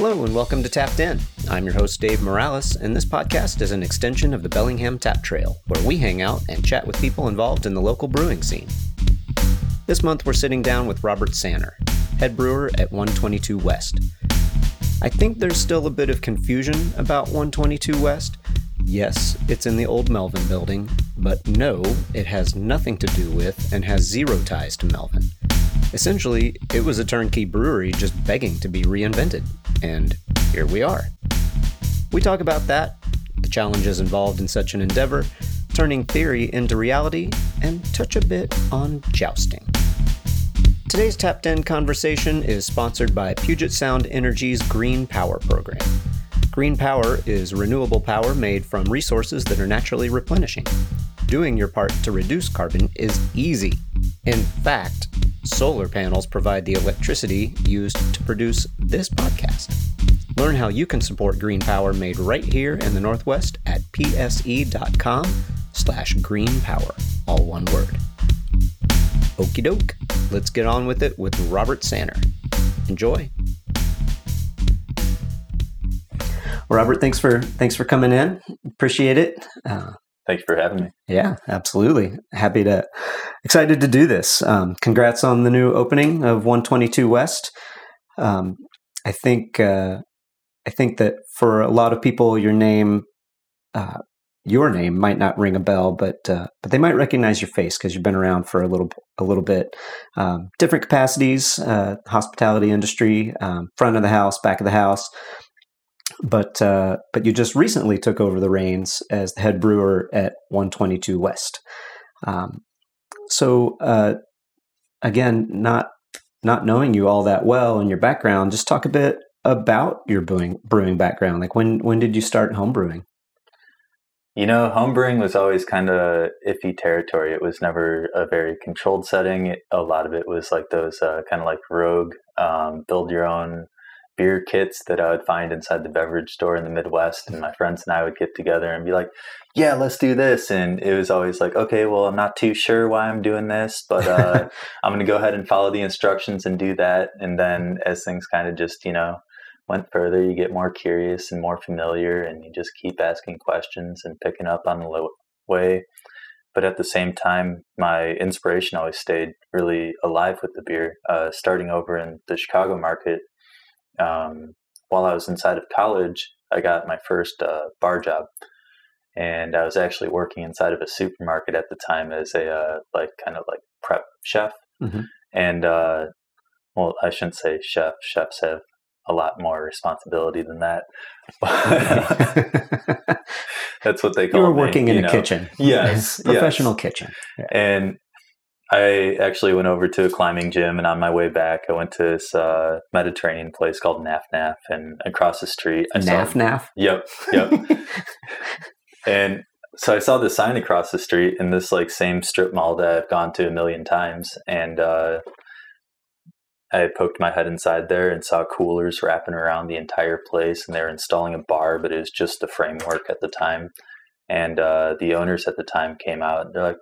Hello and welcome to Tapped In. I'm your host, Dave Morales, and this podcast is an extension of the Bellingham Tap Trail, where we hang out and chat with people involved in the local brewing scene. This month, we're sitting down with Robert Sanner, head brewer at 122 West. I think there's still a bit of confusion about 122 West. Yes, it's in the old Melvin building, but no, it has nothing to do with and has zero ties to Melvin. Essentially, it was a turnkey brewery just begging to be reinvented, and here we are. We talk about that, the challenges involved in such an endeavor, turning theory into reality, and touch a bit on jousting. Today's tapped in conversation is sponsored by Puget Sound Energy's Green Power Program. Green power is renewable power made from resources that are naturally replenishing. Doing your part to reduce carbon is easy. In fact, solar panels provide the electricity used to produce this podcast. Learn how you can support green power made right here in the Northwest at pse.com slash green power, all one word. Okie doke, let's get on with it with Robert Sanner. Enjoy. Robert, thanks for thanks for coming in. Appreciate it. Uh, Thanks for having me. yeah, absolutely. Happy to, excited to do this. Um, congrats on the new opening of 122 West. Um, I think, uh, I think that for a lot of people, your name, uh, your name might not ring a bell, but uh, but they might recognize your face because you've been around for a little a little bit. Um, different capacities, uh, hospitality industry, um, front of the house, back of the house but uh, but you just recently took over the reins as the head brewer at 122 West. Um, so uh, again, not not knowing you all that well and your background, just talk a bit about your brewing brewing background. Like when when did you start home brewing? You know, homebrewing was always kind of iffy territory. It was never a very controlled setting. A lot of it was like those uh, kind of like rogue, um, build your own beer kits that I would find inside the beverage store in the Midwest. And my friends and I would get together and be like, yeah, let's do this. And it was always like, okay, well, I'm not too sure why I'm doing this, but uh, I'm going to go ahead and follow the instructions and do that. And then as things kind of just, you know, went further, you get more curious and more familiar, and you just keep asking questions and picking up on the way. But at the same time, my inspiration always stayed really alive with the beer. Uh, starting over in the Chicago market, um, while I was inside of college, I got my first uh, bar job, and I was actually working inside of a supermarket at the time as a uh, like kind of like prep chef. Mhm. And uh, well, I shouldn't say chef. Chefs have a lot more responsibility than that. That's what they you call. were me, working in you a kitchen. Yes, professional yes. kitchen. Yeah. And I actually went over to a climbing gym, and on my way back, I went to this uh, Mediterranean place called Naf Naf, and across the street, I saw Naf naf. Yep, yep. and so I saw the sign across the street in this like same strip mall that I've gone to a million times, and uh, I poked my head inside there and saw coolers wrapping around the entire place, and they were installing a bar, but it was just the framework at the time. And uh, the owners at the time came out. And they're like,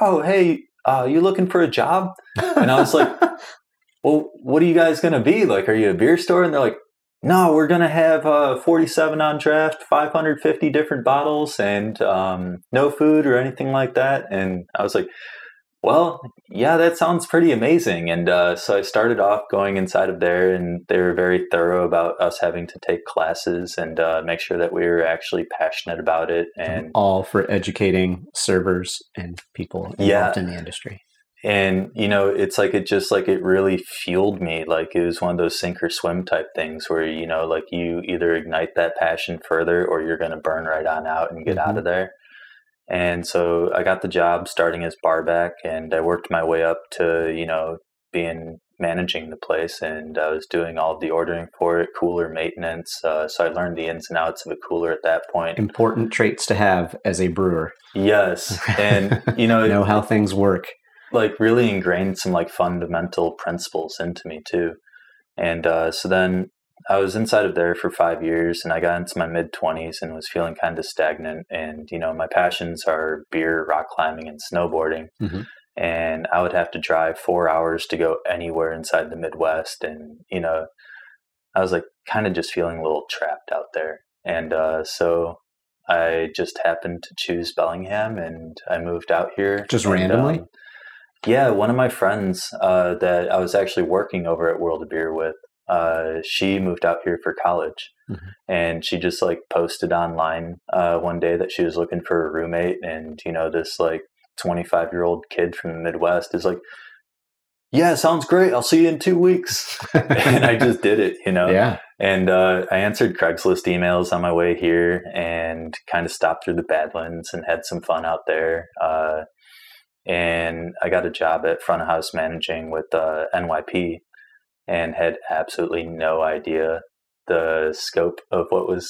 "Oh, hey, uh, you looking for a job?" And I was like, well, what are you guys going to be? Like, are you a beer store? And they're like, no, we're going to have uh, 47 on draft, 550 different bottles, and um, no food or anything like that. And I was like, well, yeah, that sounds pretty amazing. And uh, so I started off going inside of there, and they were very thorough about us having to take classes and uh, make sure that we were actually passionate about it. And all for educating servers and people involved Yeah. in the industry. and you know it's like it just like it really fueled me like it was one of those sink or swim type things where you know like you either ignite that passion further or you're going to burn right on out and get out Mhm. of there and so i got the job starting as barback and i worked my way up to you know being managing the place and i was doing all the ordering for it cooler maintenance uh, so i learned the ins and outs of a cooler at that point Important traits to have as a brewer. yes and you know know how things work. like really ingrained some like fundamental principles into me too. And uh, so then I was inside of there for five years and I got into my mid 20s and was feeling kind of stagnant. And, you know, my passions are beer, rock climbing, and snowboarding. Mhm. And I would have to drive four hours to go anywhere inside the Midwest. And, you know, I was like, kind of just feeling a little trapped out there. And uh, so I just happened to choose Bellingham and I moved out here. Just and, randomly? um, yeah, one of my friends uh, that I was actually working over at World of Beer with, uh, she moved out here for college. Mhm. And she just like posted online uh, one day that she was looking for a roommate. And, you know, this like 25 year old kid from the Midwest is like, yeah, sounds great. I'll see you in two weeks. and I just did it, you know? yeah. And uh, I answered Craigslist emails on my way here and kind of stopped through the Badlands and had some fun out there. Uh, and I got a job at front of house managing with uh, NYP and had absolutely no idea the scope of what was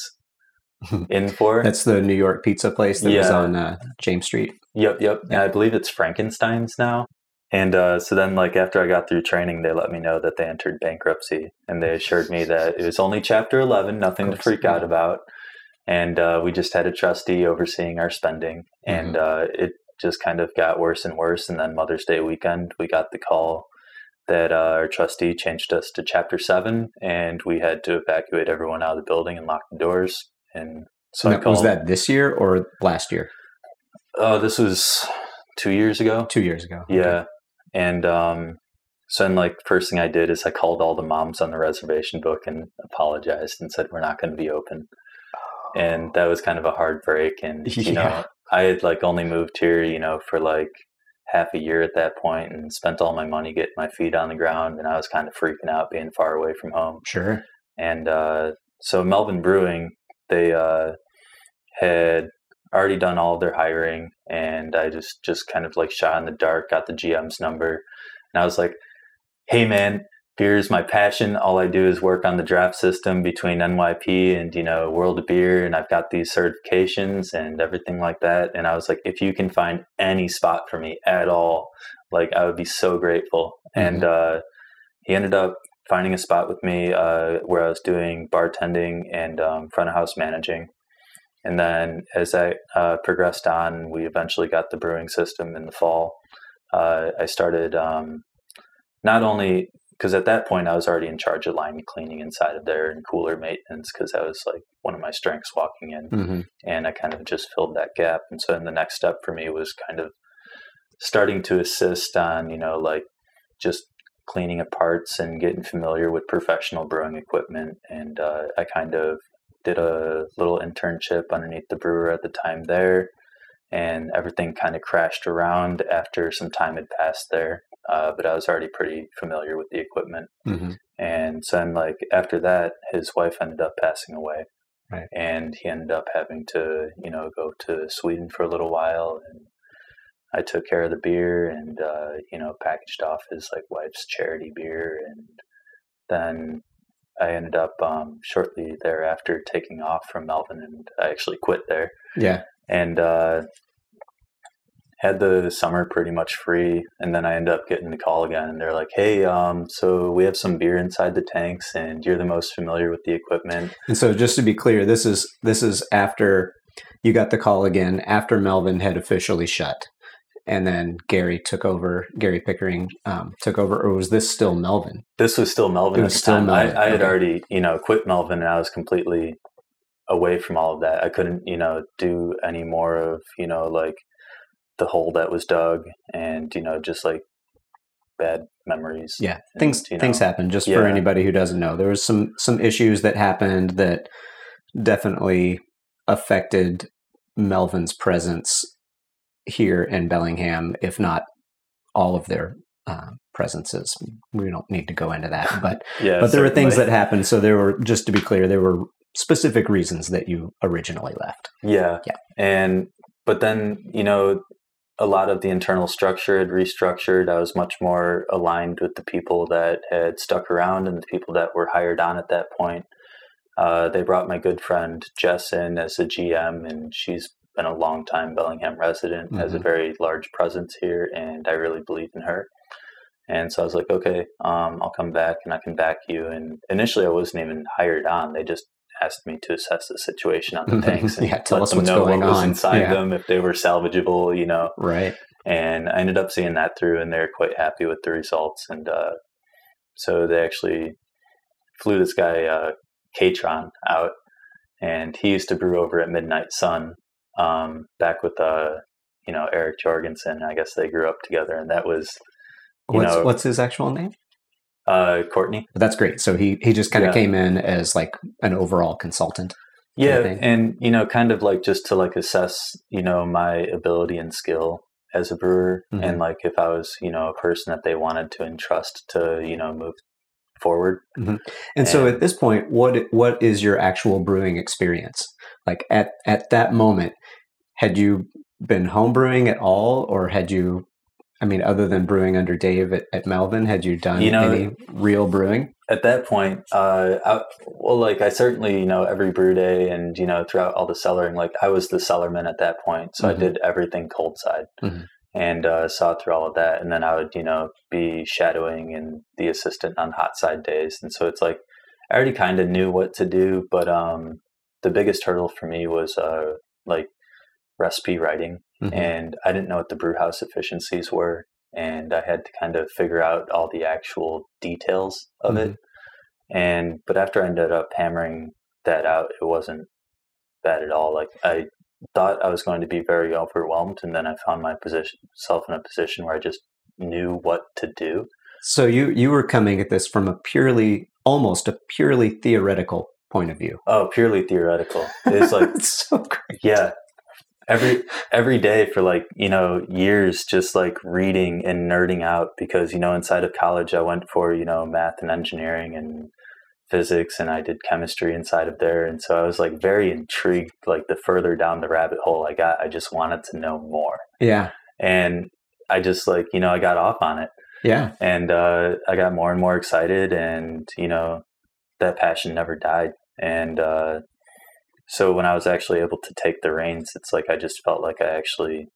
in for. That's the New York pizza place that was on uh, James Street. Yep, yep. Yeah. I believe it's Frankenstein's now. And uh, so then, like after I got through training, they let me know that they entered bankruptcy, and they assured me that it was only Chapter Eleven, nothing to freak out about. And uh, we just had a trustee overseeing our spending, and Mm-hmm. uh, it just kind of got worse and worse. And then Mother's Day weekend, we got the call that uh, our trustee changed us to Chapter Seven, and we had to evacuate everyone out of the building and lock the doors. And so Now, was that this year or last year? Oh, this was two years ago. Two years ago. Yeah. And um, so then, like, first thing I did is I called all the moms on the reservation book and apologized and said, we're not going to be open. And that was kind of a hard break. And, you know, I had like only moved here, you know, for like half a year at that point and spent all my money getting my feet on the ground. And I was kind of freaking out being far away from home. Sure. And uh, so Melvin Brewing, they uh, had already done all their hiring, and I just just kind of like shot in the dark, got the GM's number, and I was like, "Hey, man." Beer's my passion. All I do is work on the draft system between NYP and you know World of Beer, and I've got these certifications and everything like that. And I was like, if you can find any spot for me at all, like I would be so grateful. And uh, he ended up finding a spot with me uh, where I was doing bartending and um, front of house managing. And then as I uh, progressed on, we eventually got the brewing system in the fall. Uh, I started um, not only because at that point I was already in charge of line cleaning inside of there and cooler maintenance because that was like one of my strengths walking in hmm and I kind of just filled that gap. And so then the next step for me was kind of starting to assist on, you know, like just cleaning of parts and getting familiar with professional brewing equipment. And uh, I kind of did a little internship underneath the brewer at the time there. And everything kind of crashed around after some time had passed there. Uh, but I was already pretty familiar with the equipment. hmm And so then, like after that, his wife ended up passing away, Right. and he ended up having to, you know, go to Sweden for a little while. And I took care of the beer, and uh, you know, packaged off his like wife's charity beer, and then I ended up um, shortly thereafter taking off from Melvin and I actually quit there Yeah. And uh, had the summer pretty much free. And then I end up getting the call again, and they're like, "Hey, um, so we have some beer inside the tanks, and you're the most familiar with the equipment." And so, just to be clear, this is this is after you got the call again after Melvin had officially shut, and then Gary took over. Gary Pickering um, took over, or was this still Melvin? This was still Melvin It at was the still time. Melvin, I, I had okay. already, you know, quit Melvin, and I was completely away from all of that. I couldn't, you know, do any more of, you know, like the hole that was dug, and you know, just like bad memories. Yeah, And, things you things know, happen. Just for anybody who doesn't know, there was some some issues that happened that definitely affected Melvin's presence here in Bellingham, if not all of their uh, presences. We don't need to go into that, but Yeah, but there were things that happened. So there were, just to be clear, there were specific reasons that you originally left. Yeah. Yeah. And but then, you know, a lot of the internal structure had restructured. I was much more aligned with the people that had stuck around and the people that were hired on at that point. Uh, they brought my good friend Jess in as a GM, and she's been a long time Bellingham resident, has a Mhm. very large presence here, and I really believe in her. And so I was like, okay, um, I'll come back and I can back you. And initially, I wasn't even hired on; they just asked me to assess the situation on the tanks and Yeah, tell let us them what's know going what was on. inside Yeah. them, if they were salvageable, you know. Right. And I ended up seeing that through, and they're quite happy with the results. And uh, so they actually flew this guy, uh, Katron out, and he used to brew over at Midnight Sun um, back with uh, you know Eric Jorgensen. I guess they grew up together, and that was What's know what's his actual name? uh, Courtney. That's great. So he he just kind of Yeah. came in as like an overall consultant. Yeah, thing. and you know, kind of like just to like assess, you know, my ability and skill as a brewer, Mhm. and like if I was, you know, a person that they wanted to entrust to, you know, move forward. And so at this point, what what is your actual brewing experience? Like at at that moment, had you been home brewing at all, or had you? I mean, other than brewing under Dave at, at Melvin, had you done You know- any real brewing? At that point, uh, I, well, like I certainly, you know, every brew day and you know throughout all the cellaring, like I was the cellarman at that point, so Mhm. I did everything cold side. Mhm. And uh, saw through all of that, and then I would, you know, be shadowing and the assistant on hot side days, and so it's like I already kind of knew what to do, but um, the biggest hurdle for me was uh, like recipe writing, Mhm. and I didn't know what the brew house efficiencies were, and I had to kind of figure out all the actual details of it. And but after I ended up hammering that out, it wasn't bad at all. Like I thought I was going to be very overwhelmed, and then I found my position self in a position where I just knew what to do. So you you were coming at this from a purely, almost a purely theoretical point of view. Oh, purely theoretical. It's like so great. yeah every every day for like you know years just like reading and nerding out because you know inside of college i went for you know math and engineering and physics and i did chemistry inside of there and so i was like very intrigued like the further down the rabbit hole i got i just wanted to know more Yeah, and i just like you know i got off on it yeah. and uh, I got more and more excited, and you know that passion never died. And uh, so when I was actually able to take the reins, it's like I just felt like I actually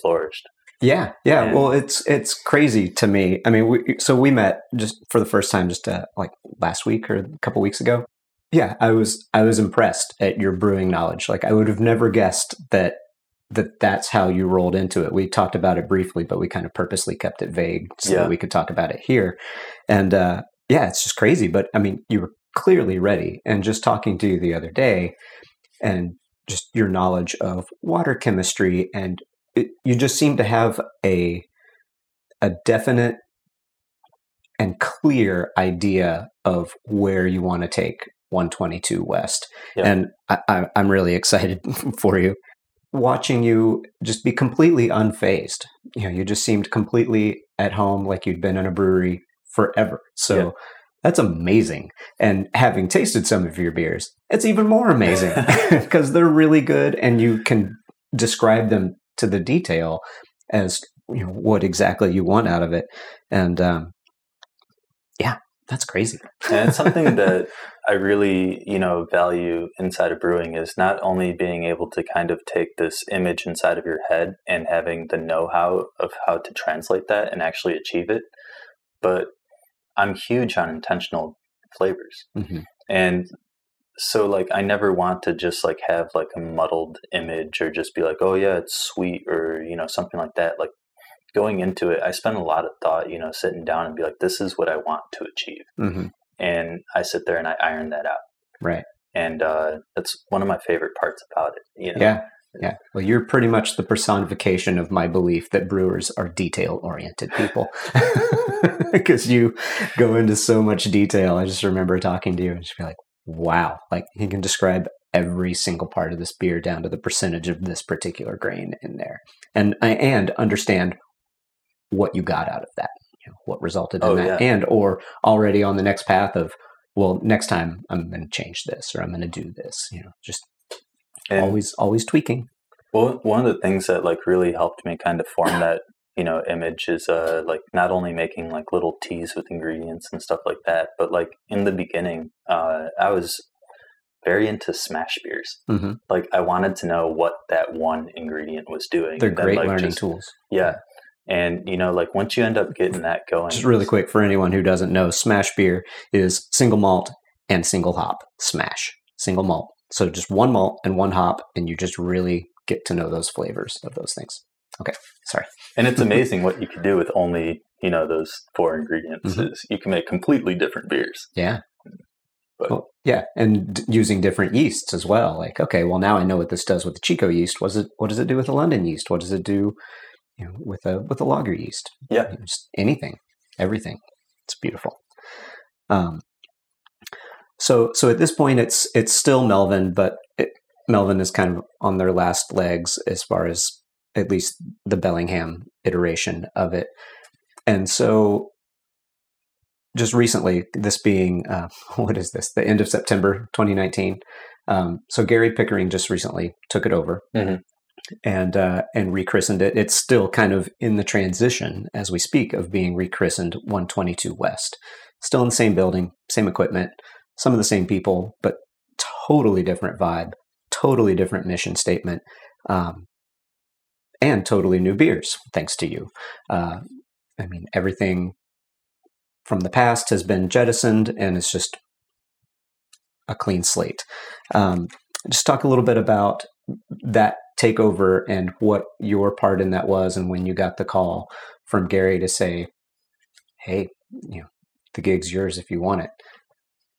flourished. Yeah, yeah. And- well, it's it's crazy to me. I mean, we, so we met just for the first time, just uh, like last week or a couple weeks ago. Yeah, I was I was impressed at your brewing knowledge. Like, I would have never guessed that that that's how you rolled into it. We talked about it briefly, but we kind of purposely kept it vague so Yeah. that we could talk about it here. And uh, yeah, it's just crazy. But I mean, you were clearly ready. And just talking to you the other day, and just your knowledge of water chemistry and it, you just seem to have a a definite and clear idea of where you want to take 122 West, and I, I, I'm really excited for you. Watching you just be completely unfazed, you know, you just seemed completely at home, like you'd been in a brewery forever. So. That's amazing. And having tasted some of your beers, it's even more amazing because they're really good, and you can describe them to the detail as you know what exactly you want out of it and um yeah that's crazy and it's something that I really, you know, value inside of brewing is not only being able to kind of take this image inside of your head and having the know-how of how to translate that and actually achieve it, but I'm huge on intentional flavors. Mhm. And so like I never want to just like have like a muddled image or just be like, "Oh yeah, it's sweet" or, you know, something like that. Like going into it, I spend a lot of thought, you know, sitting down and be like, "This is what I want to achieve." hmm and I sit there and I iron that out. right And uh, that's one of my favorite parts about it. You know? yeah yeah. Well you're pretty much the personification of my belief that brewers are detail oriented people. Because you go into so much detail i just remember talking to you and just be like wow. Like he can describe every single part of this beer down to the percentage of this particular grain in there. And and understand what you got out of that you know, what resulted in Oh, that yeah. and or already on the next path of well next time i'm going to change this or i'm going to do this you know just And always always tweaking well, one of the things that like really helped me kind of form that you know image is uh like not only making like little teas with ingredients and stuff like that, but like in the beginning, uh, I was very into smash beers. hmm Like I wanted to know what that one ingredient was doing. they're great like, learning just- tools Yeah. And you know, like once you end up getting that going, just really quick for anyone who doesn't know smash beer is single malt and single hop smash single malt so just one malt and one hop and you just really get to know those flavors of those things okay sorry And it's amazing what you can do with only, you know, those four ingredients. Mhm. Is you can make completely different beers. yeah But- well, Yeah, and d- using different yeasts as well. Like, okay, well now I know what this does with the Chico yeast. What does it? What does it do with the London yeast? What does it do, you know, with a with a lager yeast? Yeah. Just anything, everything. It's beautiful. Um, so so at this point, it's it's still Melvin, but it, Melvin is kind of on their last legs as far as at least the Bellingham iteration of it. And so just recently, this being, uh, what is this, the end of September 2019. Um, so Gary Pickering just recently took it over Mhm. and uh, and rechristened it. It's still kind of in the transition as we speak of being rechristened 122 West. Still in the same building, same equipment, some of the same people, but totally different vibe, totally different mission statement. Um, and totally new beers, thanks to you. Uh, I mean, everything from the past has been jettisoned, and it's just a clean slate. Um, just talk a little bit about that takeover and what your part in that was, and when you got the call from Gary to say, "Hey, you know, the gig's yours if you want it."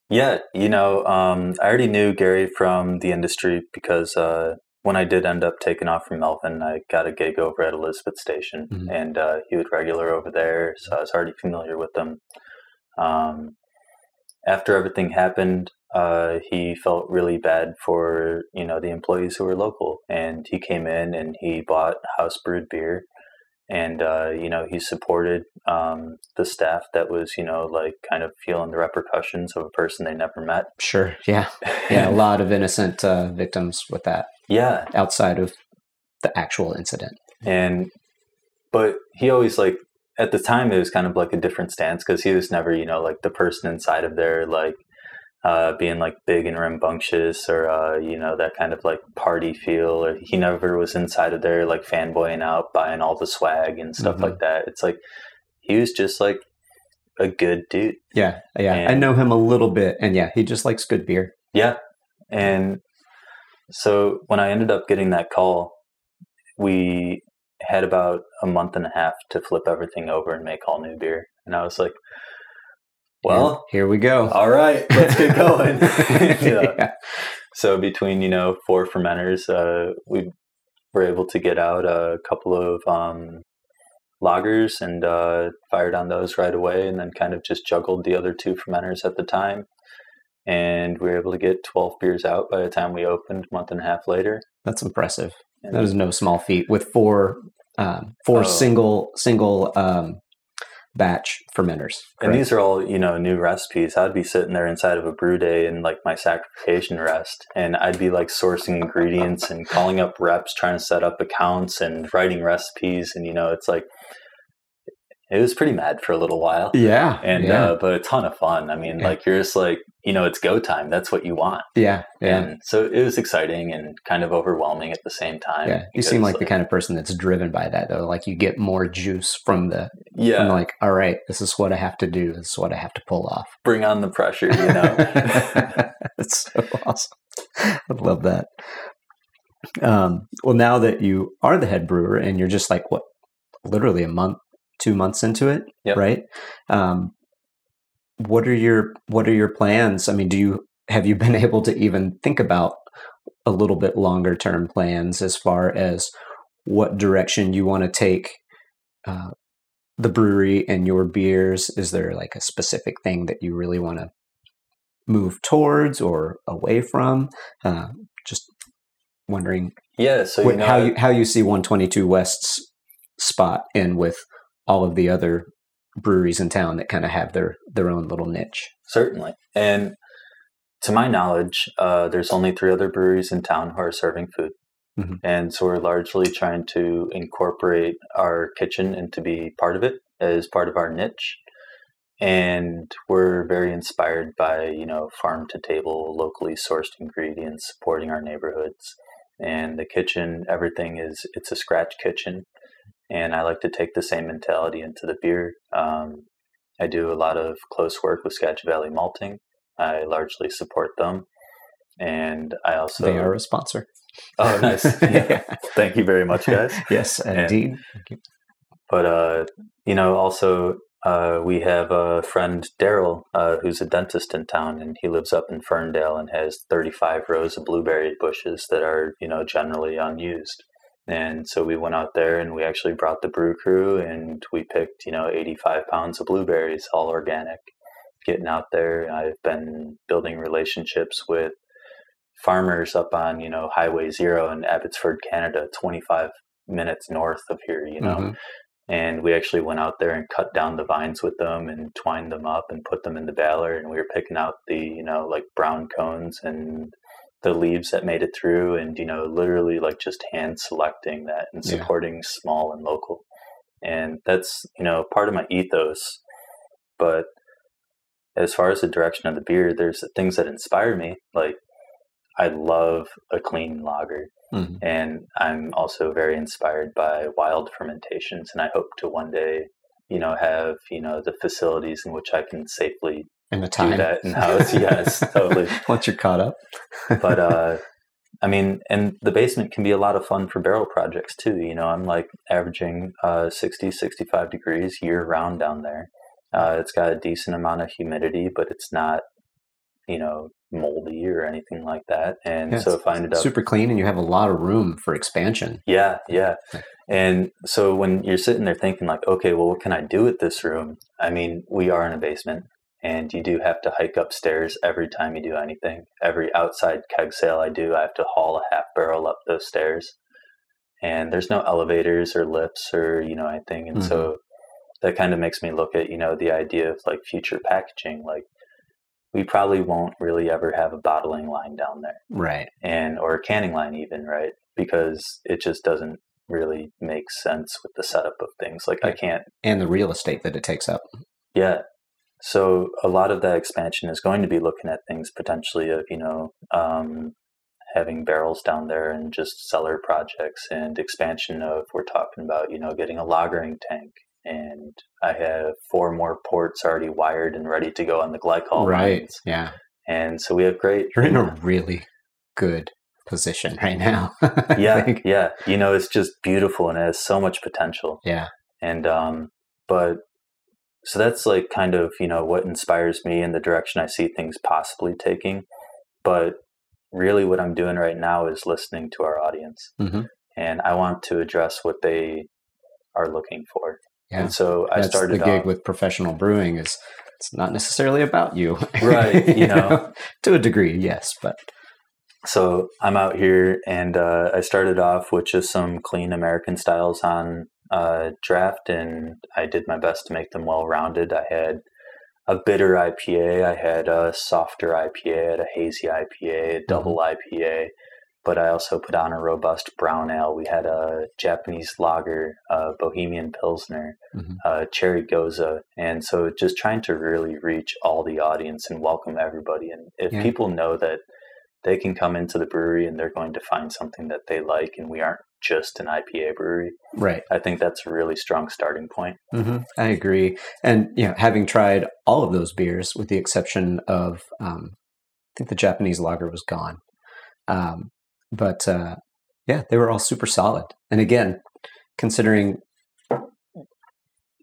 Yeah, you know, um, I already knew Gary from the industry because uh, when I did end up taking off from Melvin, I got a gig over at Elizabeth Station, Mhm. and uh, he was regular over there, so I was already familiar with him. Um, after everything happened, uh, he felt really bad for you know the employees who were local, and he came in and he bought house brewed beer, and uh, you know he supported um, the staff that was you know like kind of feeling the repercussions of a person they never met. Sure. Yeah. Yeah. a lot of innocent uh, victims with that yeah, outside of the actual incident. and but he always like at the time it was kind of like a different stance because he was never you know like the person inside of there like uh, being like big and rambunctious or uh, you know that kind of like party feel or he never was inside of there like fanboying out buying all the swag and stuff Mhm. like that it's like he was just like a good dude Yeah. Yeah. I know him a little bit, and yeah, he just likes good beer. Yeah. And so when I ended up getting that call, we had about a month and a half to flip everything over and make all new beer. And I was like, well, here, we go. all right, let's get going. yeah. yeah. So between, you know, four fermenters, uh, we were able to get out a couple of um, lagers and uh, fired on those right away and then kind of just juggled the other two fermenters at the time. And we were able to get 12 beers out by the time we opened a month and a half later. That's impressive. And That is no small feat with four um, four Oh. single single um, batch fermenters. And these are all, you know, new recipes. I'd be sitting there inside of a brew day and like my saccharification rest, and I'd be like sourcing ingredients and calling up reps, trying to set up accounts and writing recipes. And, you know, it's like, it was pretty mad for a little while. yeah, And, yeah, uh, but a ton of fun. I mean, Yeah. like, you're just like, you know, it's go time. That's what you want. yeah, yeah. And so it was exciting and kind of overwhelming at the same time. yeah, you seem because, like the kind of person that's driven by that, though. Like you get more juice from the, yeah, from like, all right, this is what I have to do. This is what I have to pull off. bring on the pressure, you know? That's so awesome. I love that. Um, well, now that you are the head brewer and you're just like what, literally a month, two months into it, Yep. right? Um, what are your what are your plans? I mean, do you have you been able to even think about a little bit longer term plans as far as what direction you want to take uh, the brewery and your beers? Is there like a specific thing that you really want to move towards or away from? Uh, just wondering yeah. So, what, know, how you how you see 122 West's spot in with all of the other breweries in town that kind of have their their own little niche. Certainly. And to my knowledge, uh, there's only three other breweries in town who are serving food. Mhm. And so we're largely trying to incorporate our kitchen and to be part of it as part of our niche. And we're very inspired by, you know, farm to table, locally sourced ingredients, supporting our neighborhoods. And the kitchen, everything is, it's a scratch kitchen. And I like to take the same mentality into the beer. Um, I do a lot of close work with Skagit Valley Malting. I largely support them. And I also. they are a sponsor. Oh, nice. Yeah. Thank you very much, guys. yes, indeed. And-. But, uh, you know, also uh, we have a friend, Daryl, uh, who's a dentist in town, and he lives up in Ferndale and has 35 rows of blueberry bushes that are, you know, generally unused. And so we went out there and we actually brought the brew crew and we picked, you know, 85 pounds of blueberries, all organic. Getting out there, I've been building relationships with farmers up on, you know, Highway Zero in Abbotsford, Canada, 25 minutes north of here, you know. Mm-hmm and we actually went out there and cut down the vines with them and twined them up and put them in the baler and we were picking out the you know like brown cones and the leaves that made it through and you know literally like just hand selecting that and supporting yeah. small and local. And that's you know part of my ethos. But as far as the direction of the beer there's things that inspire me. Like i love a clean lager. Mm-hmm. And I'm also very inspired by wild fermentations, and I hope to one day, you know, have you know the facilities in which I can safely and the time do that in house. yes, totally. Once you're caught up, but uh, I mean, and the basement can be a lot of fun for barrel projects too. You know, I'm like averaging uh, 60, 65 degrees year round down there. Uh, it's got a decent amount of humidity, but it's not, you know, moldy or anything like that. And yeah, so if I ended up super clean and you have a lot of room for expansion. Yeah, yeah. And so when you're sitting there thinking like, okay, well, what can I do with this room? I mean, we are in a basement and you do have to hike upstairs every time you do anything. Every outside keg sale I do, I have to haul a half barrel up those stairs. And there's no elevators or lifts or, you know, anything. And mm-hmm. so that kind of makes me look at, you know, the idea of like future packaging, like we probably won't really ever have a bottling line down there. Right. And or a canning line even, right? Because it just doesn't really make sense with the setup of things. Like I can't and the real estate that it takes up. Yeah. So a lot of that expansion is going to be looking at things potentially of, you know, um, having barrels down there and just cellar projects and expansion of we're talking about, you know, getting a lagering tank and I have four more ports already wired and ready to go on the glycol right. lines. Yeah. And so we have great. You're in a really good position right now. yeah, yeah. You know, it's just beautiful and it has so much potential. Yeah. And um, but so that's like kind of you know what inspires me in the direction I see things possibly taking. But really, what I'm doing right now is listening to our audience, mm-hmm. and I want to address what they are looking for. Yeah. And so I That's started the gig off, with professional brewing is it's not necessarily about you. Right. You know, to a degree, yes, but so I'm out here and uh, I started off with just some clean American styles on uh, draft and I did my best to make them well rounded. I had a bitter IPA, I had a softer IPA, I had a hazy IPA, a double mm-hmm. IPA, but I also put on a robust brown ale. We had a Japanese lager, a Bohemian Pilsner, mm-hmm. a cherry gose. And so just trying to really reach all the audience and welcome everybody. And if yeah. people know that they can come into the brewery and they're going to find something that they like and we aren't just an IPA brewery. Right. I think that's a really strong starting point. Mm-hmm. I agree. And, you know, having tried all of those beers with the exception of, um, I think the Japanese lager was gone. Um, but uh, yeah, they were all super solid. And again, considering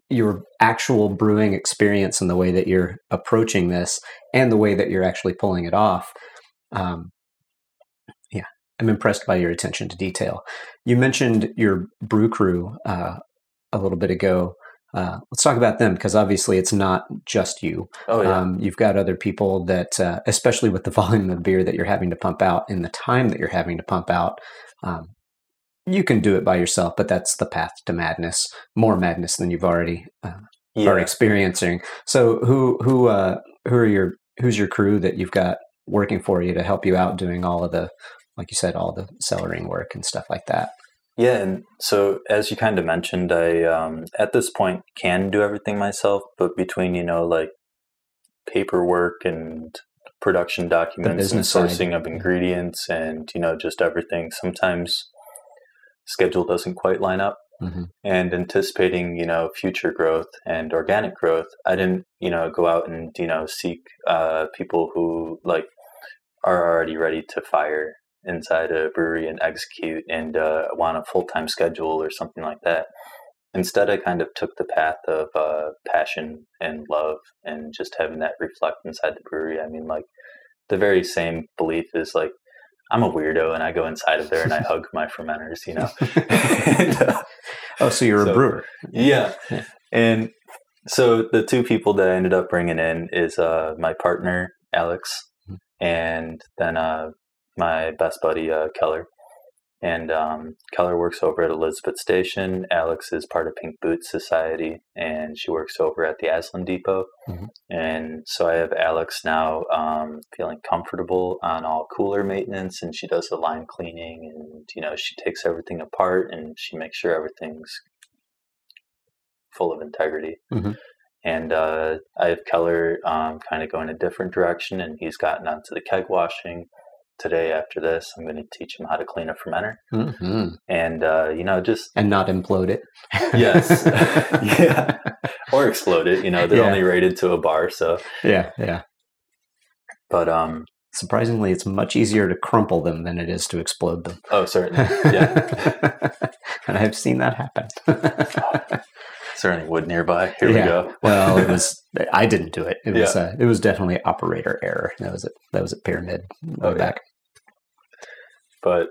your actual brewing experience and the way that you're approaching this and the way that you're actually pulling it off, um, I'm impressed by your attention to detail. You mentioned your brew crew uh, a little bit ago. Uh, let's talk about them because obviously it's not just you. Oh, yeah. Um, you've got other people that, uh, especially with the volume of beer that you're having to pump out and the time that you're having to pump out, um, you can do it by yourself, but that's the path to madness, more madness than you've already uh, yeah. are experiencing. So who who uh, who are your who's your crew that you've got working for you to help you out doing all of the like you said all the cellaring work and stuff like that? Yeah, and so as you kind of mentioned, I um, at this point can do everything myself, but between you know like paperwork and production documents and sourcing side. of ingredients and you know just everything, sometimes schedule doesn't quite line up. Mm-hmm. And anticipating, you know, future growth and organic growth, I didn't, you know, go out and you know seek uh, people who like are already ready to fire inside a brewery and execute and uh, want a full time schedule or something like that. instead, I kind of took the path of uh, passion and love and just having that reflect inside the brewery. I mean, like the very same belief is like I'm a weirdo and I go inside of there and I hug my fermenters, you know. and, uh, oh, so you're so, a brewer? Yeah. yeah. And so the two people that I ended up bringing in is uh, my partner Alex, mm-hmm. and then uh, my best buddy uh, Keller. And um, Keller works over at Elizabeth Station. Alex is part of Pink Boots Society, and she works over at the Aslan Depot. Mm-hmm. And so I have Alex now um, feeling comfortable on all cooler maintenance, and she does the line cleaning, and you know she takes everything apart and she makes sure everything's full of integrity. Mm-hmm. And uh, I have Keller um, kind of going a different direction, and he's gotten onto the keg washing today after this i'm going to teach him how to clean a fermenter. Mm-hmm. and uh, you know just and not implode it. Yes. Yeah. Or explode it you know they're yeah. only rated to a bar so. Yeah yeah. But um surprisingly it's much easier to crumple them than it is to explode them. Oh certainly. Yeah. And i've seen that happen Is there any wood nearby? Here yeah. we go. well, it was. I didn't do it. It was. Yeah. Uh, it was definitely operator error. That was it. That was at Pyramid oh, back. But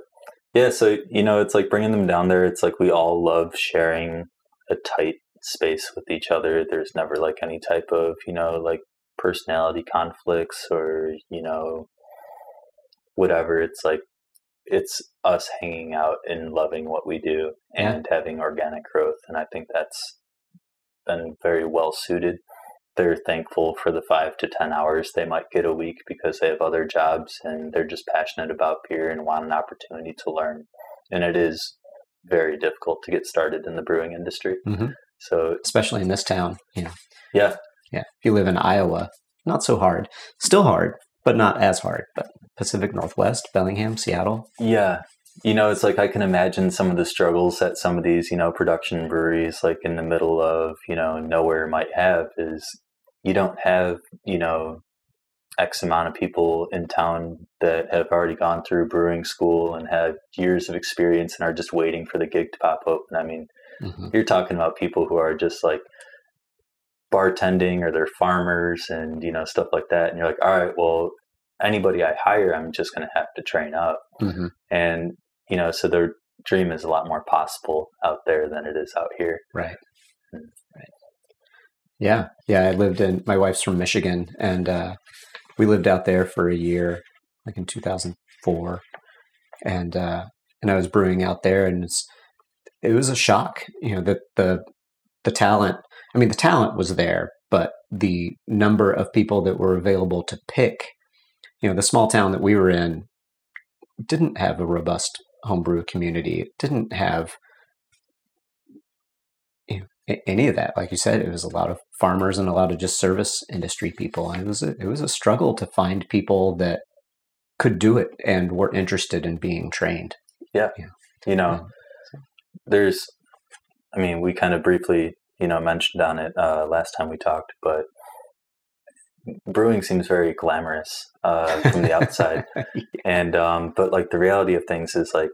yeah, so you know, it's like bringing them down there. It's like we all love sharing a tight space with each other. There's never like any type of you know like personality conflicts or you know whatever. It's like it's us hanging out and loving what we do and yeah. having organic growth, and I think that's been very well suited. They're thankful for the five to 10 hours they might get a week because they have other jobs and they're just passionate about beer and want an opportunity to learn. And it is very difficult to get started in the brewing industry. Mm-hmm. So, especially in this town, you know. Yeah. Yeah. If you live in Iowa, not so hard. Still hard, but not as hard. But Pacific Northwest, Bellingham, Seattle. Yeah you know, it's like I can imagine some of the struggles that some of these, you know, production breweries like in the middle of, you know, nowhere might have is you don't have, you know, X amount of people in town that have already gone through brewing school and have years of experience and are just waiting for the gig to pop open. I mean, mm-hmm. you're talking about people who are just like bartending or they're farmers and, you know, stuff like that. And you're like, all right, well, anybody I hire, I'm just going to have to train up. Mm-hmm. And you know, so their dream is a lot more possible out there than it is out here. Right. Mm. Right. Yeah. Yeah. I lived in, my wife's from Michigan and, uh, we lived out there for a year, like in 2004. And, uh, and I was brewing out there and it's, it was a shock, you know, that the, the talent, I mean, the talent was there, but the number of people that were available to pick, you know, the small town that we were in didn't have a robust homebrew community. Didn't have you know, any of that. Like you said, it was a lot of farmers and a lot of just service industry people, and it was a, it was a struggle to find people that could do it and were interested in being trained. Yeah, you know, you know so. there's. I mean, we kind of briefly, you know, mentioned on it uh, last time we talked, but brewing seems very glamorous uh, from the outside, yeah. and um, but like the reality of things is like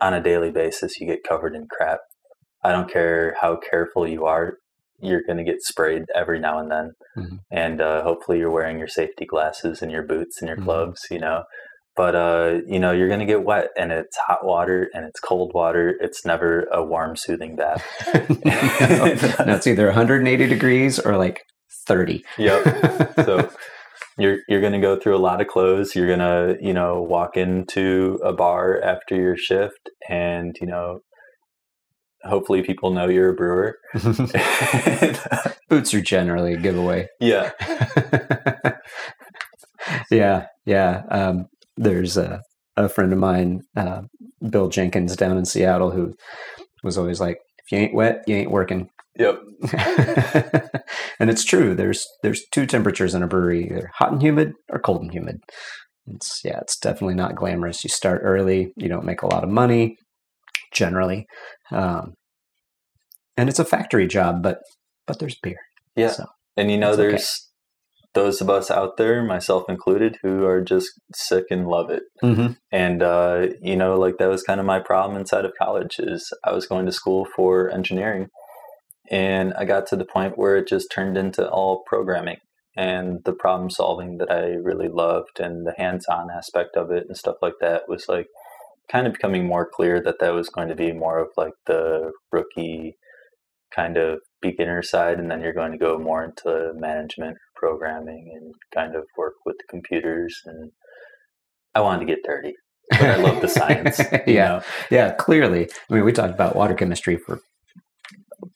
on a daily basis you get covered in crap. I don't care how careful you are, you're going to get sprayed every now and then, mm-hmm. and uh, hopefully you're wearing your safety glasses and your boots and your mm-hmm. gloves, you know. But uh, you know you're going to get wet, and it's hot water and it's cold water. It's never a warm, soothing bath. no, no, it's either 180 degrees or like 30. Yep. So you're you're going to go through a lot of clothes. You're going to, you know, walk into a bar after your shift and, you know, hopefully people know you're a brewer. Boots are generally a giveaway. Yeah. yeah, yeah. Um, there's a, a friend of mine, uh, Bill Jenkins down in Seattle, who was always like, if you ain't wet, you ain't working. Yep. and it's true. There's there's two temperatures in a brewery, either hot and humid or cold and humid. It's yeah, it's definitely not glamorous. You start early, you don't make a lot of money generally. Um, and it's a factory job, but but there's beer. Yeah. So and you know there's okay. those of us out there, myself included, who are just sick and love it. Mm-hmm. And uh, you know, like that was kind of my problem inside of college. Is I was going to school for engineering, and I got to the point where it just turned into all programming and the problem solving that I really loved and the hands-on aspect of it and stuff like that was like kind of becoming more clear that that was going to be more of like the rookie kind of beginner side and then you're going to go more into management programming and kind of work with the computers and I wanted to get dirty but I love the science yeah know? yeah clearly I mean we talked about water chemistry for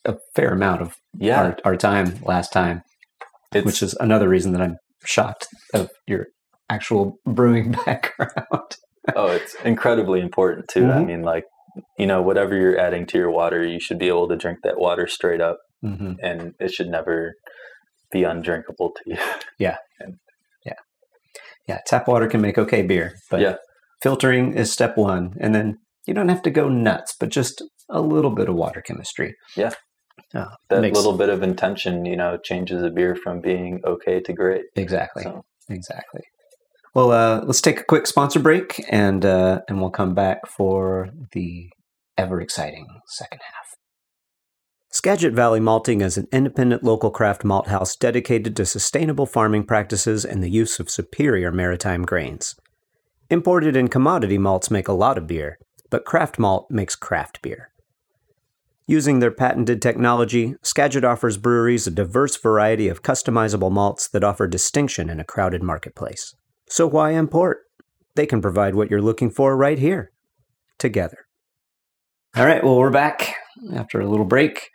a fair amount of yeah our, our time last time it's, which is another reason that I'm shocked of your actual brewing background. oh, it's incredibly important too. I Mhm. mean, like, you know, whatever you're adding to your water, you should be able to drink that water straight up, mm-hmm. and it should never be undrinkable to you. Yeah. and, yeah. Yeah, tap water can make okay beer, but Yeah. filtering is step one, and then you don't have to go nuts, but just a little bit of water chemistry. Yeah. Uh, that makes- little bit of intention, you know, changes a beer from being okay to great. exactly, So, exactly. Well, uh, let's take a quick sponsor break, and uh, and we'll come back for the ever exciting second half. Skagit Valley Malting is an independent local craft malt house dedicated to sustainable farming practices and the use of superior maritime grains. Imported and commodity malts make a lot of beer, but craft malt makes craft beer. Using their patented technology, Skagit offers breweries a diverse variety of customizable malts that offer distinction in a crowded marketplace. So why import? They can provide what you're looking for right here, together. All right, well, we're back after a little break.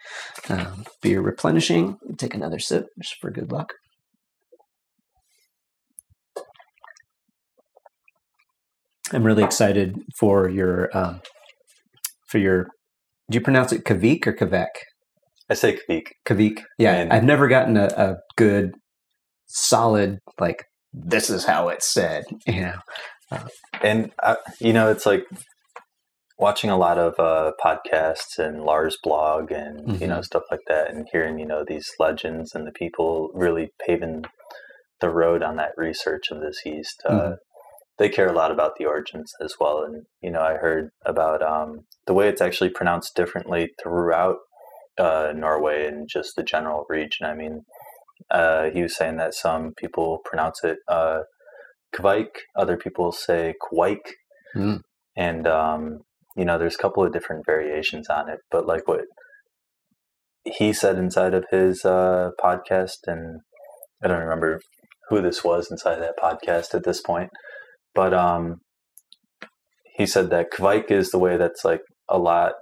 Um, beer replenishing. Take another sip just for good luck. I'm really excited for your um, for your. Do you pronounce it Kavik or Kavek? I say Kvik. Kavik. Yeah, And- I've never gotten a, a good, solid like this is how it's said. You know. And, I, you know, it's like watching a lot of uh, podcasts and Lars blog and, you know, stuff like that and hearing, you know, these legends and the people really paving the road on that research of this yeast. Uh, Mhm. They care a lot about the origins as well. And, you know, I heard about um, the way it's actually pronounced differently throughout uh, Norway and just the general region. I mean, uh, he was saying that some people pronounce it uh, other people say Kwike. Mm. And, um, you know, there's a couple of different variations on it. But like what he said inside of his uh, podcast, and I don't remember who this was inside that podcast at this point, but um, he said that Kveik is the way that's like a lot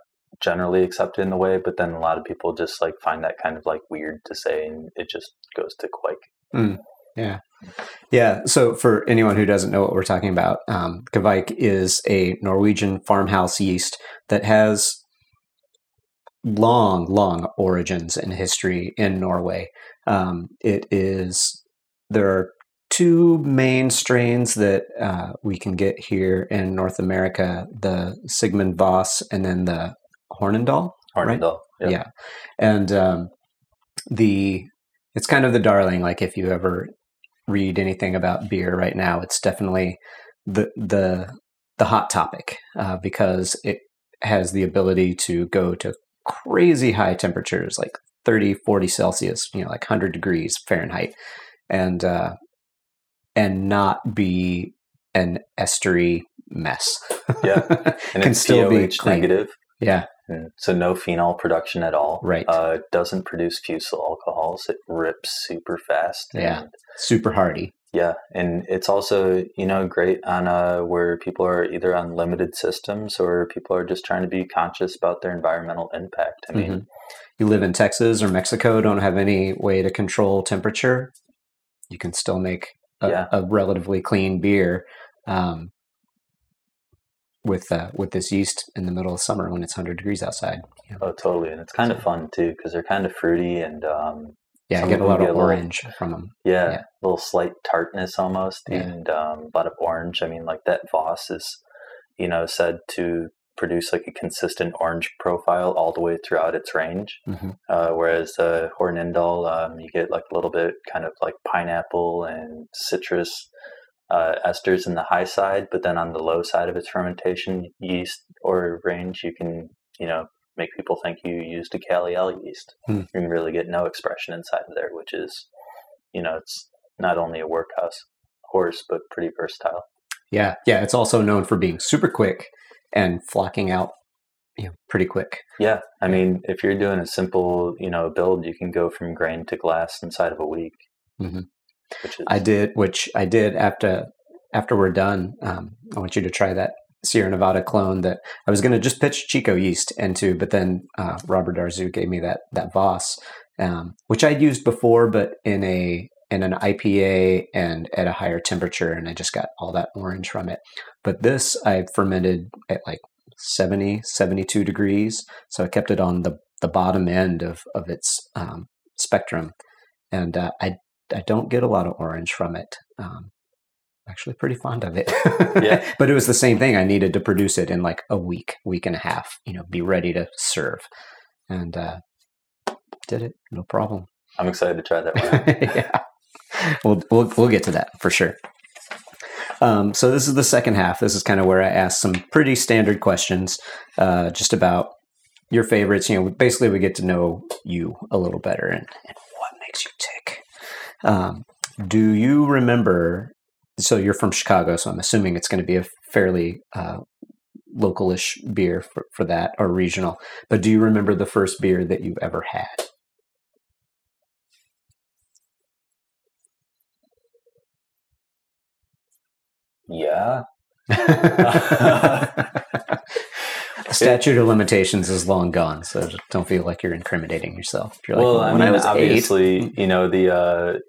generally accepted in the way, but then a lot of people just like find that kind of like weird to say, and it just goes to Quake. Yeah. Yeah. So for anyone who doesn't know what we're talking about, um, Kveik is a Norwegian farmhouse yeast that has long, long origins and history in Norway. Um, it is there are two main strains that uh, we can get here in North America: the Sigmund Voss and then the Hornindal. Right. Hornindal. Yep. Yeah, and um, the it's kind of the darling. Like if you ever read anything about beer right now, it's definitely the the the hot topic uh, because it has the ability to go to crazy high temperatures, like 30, 40 Celsius, you know, like 100 degrees Fahrenheit, and uh, and not be an estery mess. Yeah. And Can it's still be clean. negative, yeah, so no phenol production at all. Right. Uh, doesn't produce fusel alcohols. It rips super fast. Yeah. and- super hardy. yeah, and it's also you know great on uh, where people are either on limited systems or people are just trying to be conscious about their environmental impact. I mean, Mhm. you live in Texas or Mexico, don't have any way to control temperature, you can still make a, Yeah. a relatively clean beer um, with uh, with this yeast in the middle of summer when it's 100 degrees outside. You know? oh totally, and it's kind of fun too because they're kind of fruity and um, yeah, I get a lot of a little- orange from them. Yeah, Yeah. a little slight tartness almost, Yeah. and um, a lot of orange. I mean, like that Voss is, you know, said to produce like a consistent orange profile all the way throughout its range. hmm Uh, whereas the Hornindal, um, you get like a little bit kind of like pineapple and citrus uh, esters in the high side, but then on the low side of its fermentation yeast or range, you can you know make people think you used a Cali ale yeast. Hmm. You can really get no expression inside of there, which is you know it's not only a workhouse horse but pretty versatile. Yeah, yeah. It's also known for being super quick and flocking out, you know, pretty quick. Yeah, I mean, if you're doing a simple, you know, build, you can go from grain to glass inside of a week. Mhm. Which is I did, which I did after after we're done. Um, I want you to try that Sierra Nevada clone that I was going to just pitch Chico yeast into, but then uh, Robert Darzu gave me that that Voss, um, which I'd used before, but in a in an IPA and at a higher temperature, and I just got all that orange from it. But this I fermented at like 70, 72 degrees, so I kept it on the the bottom end of of its um, spectrum, and uh, I I don't get a lot of orange from it. Um, actually pretty fond of it. Yeah. but it was the same thing. I needed to produce it in like a week, week and a half, you know, be ready to serve. And uh did it, no problem. I'm excited to try that one. yeah. We'll, we'll we'll get to that for sure. Um, so this is the second half. This is kind of where I ask some pretty standard questions, uh, just about your favorites. You know, basically we get to know you a little better and, and what makes you tick. Um, do you remember? So you're from Chicago, so I'm assuming it's going to be a fairly uh, localish beer for, for that or regional. But do you remember the first beer that you've ever had? Yeah. Statute of limitations is long gone, so don't feel like you're incriminating yourself. You're like, well, I when mean, I was eight, obviously, you know, the uh,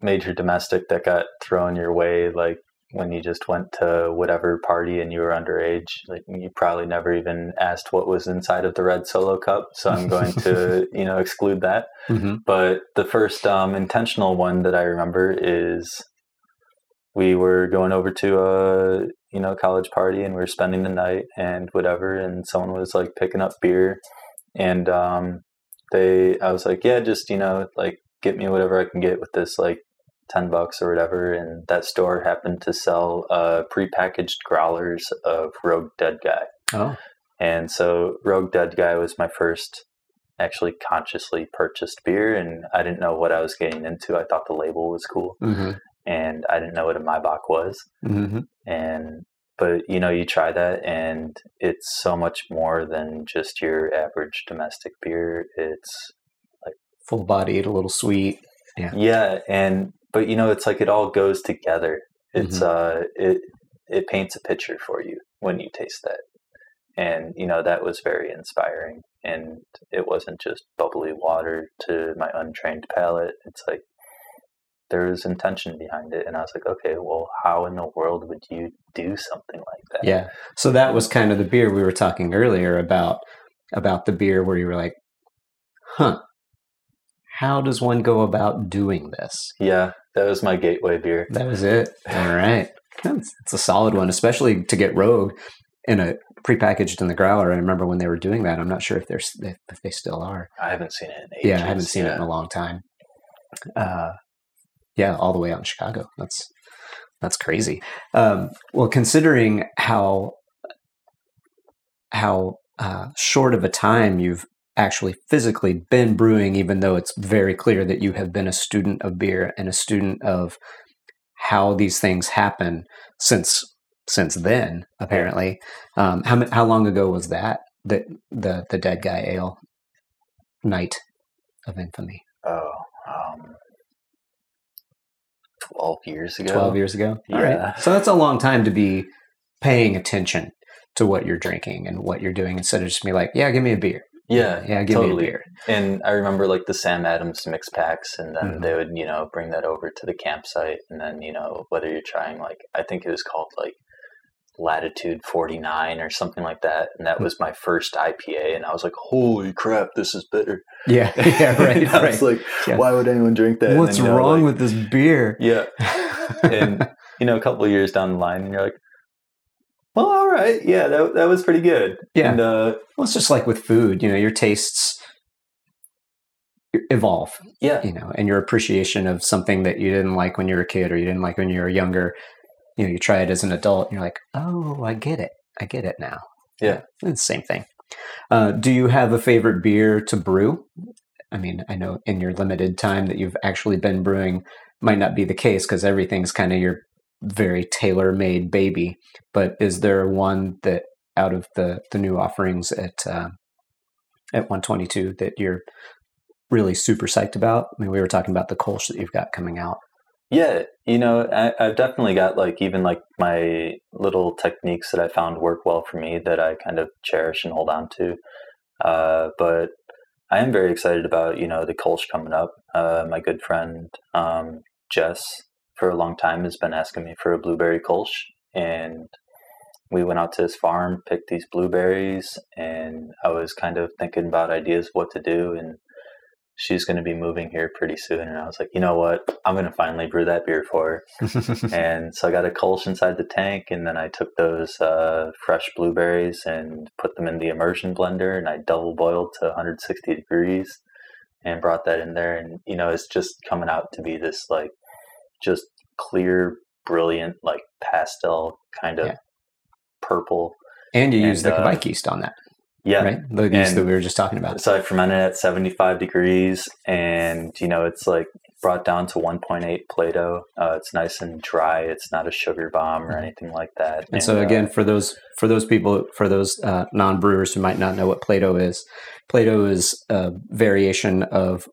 major domestic that got thrown your way, like when you just went to whatever party and you were underage, like you probably never even asked what was inside of the red solo cup. So I'm going to, you know, exclude that. Mhm. But the first um, intentional one that I remember is we were going over to a you know college party and we were spending the night and whatever, and someone was like picking up beer, and um, they I was like, yeah, just you know like get me whatever I can get with this like ten bucks or whatever, and that store happened to sell uh, prepackaged growlers of Rogue Dead Guy. Oh, And so Rogue Dead Guy was my first actually consciously purchased beer and I didn't know what I was getting into. I thought the label was cool. Hmm and I didn't know what a Maibock was. hmm And but you know, you try that and it's so much more than just your average domestic beer. It's like full bodied, a little sweet. yeah, and but you know, it's like it all goes together. It's uh it it paints a picture for you when you taste that. And you know, that was very inspiring. And it wasn't just bubbly water to my untrained palate. It's like there was intention behind it and I was like, okay, well how in the world would you do something like that? Yeah. So that was kind of the beer we were talking earlier about about the beer where you were like, huh, how does one go about doing this? Yeah, that was my gateway beer. That was it. All right. It's, a solid one, especially to get Rogue in a prepackaged in the growler. I remember when they were doing that. I'm not sure if they're if if they still are. I haven't seen it in ages. Yeah, I haven't seen it in a long time. Uh, yeah, all the way out in Chicago. That's that's crazy. Um, well, considering how how uh, short of a time you've actually physically been brewing, even though it's very clear that you have been a student of beer and a student of how these things happen since since then. Apparently, um, how how long ago was that? The the the dead guy ale night of infamy. Oh, um, 12 years ago. 12 years ago. Yeah. right. So that's a long time to be paying attention to what you're drinking and what you're doing instead of just be like, yeah, give me a beer. Yeah, Yeah, give totally. me a beer. And I remember like the Sam Adams mix packs, and then Mhm. they would, you know, bring that over to the campsite. And then, you know, whether you're trying like, I think it was called like Latitude 49 or something like that. And Hmm. that was my first IPA. And I was like, holy crap, this is bitter. Yeah. Yeah. Right. I was like, Yeah. why would anyone drink that? What's then, you know, wrong like- with this beer? Yeah. And, you know, a couple of years down the line, and you're like, well, all right, yeah, that that was pretty good. Yeah. and, uh, Well, it's just like with food, you know, your tastes evolve, yeah, you know, and your appreciation of something that you didn't like when you were a kid or you didn't like when you were younger, you know, you try it as an adult and you're like, oh, I get it. I get it now. Yeah. It's the same thing. Uh, do you have a favorite beer to brew? I mean, I know in your limited time that you've actually been brewing might not be the case because everything's kind of your very tailor made baby. But is there one that out of the, the new offerings at uh, at 122 that you're really super psyched about? I mean, we were talking about the Kolsch that you've got coming out. Yeah. You know, I, I've definitely got like even like my little techniques that I found work well for me that I kind of cherish and hold on to. Uh, but I am very excited about you know the Kolsch coming up. Uh, my good friend um, Jess for a long time has been asking me for a blueberry Kolsch, and we went out to his farm, picked these blueberries, and I was kind of thinking about ideas what to do. And she's going to be moving here pretty soon, and I was like, you know what, I'm going to finally brew that beer for her. and so I got a Kolsch inside the tank, and then I took those uh, fresh blueberries and put them in the immersion blender, and I double boiled to 160 degrees, and brought that in there, and you know, it's just coming out to be this like just clear, brilliant, like pastel kind of Yeah. purple. and you And, use the uh, yeast on that, Yeah, right? The yeast that we were just talking about. So I fermented at 75 degrees, and you know it's like brought down to 1.8 Plato. Uh, it's nice and dry. It's not a sugar bomb or anything like that. And so uh, again, for those for those people for those uh, non brewers who might not know what Plato is, Plato is a variation of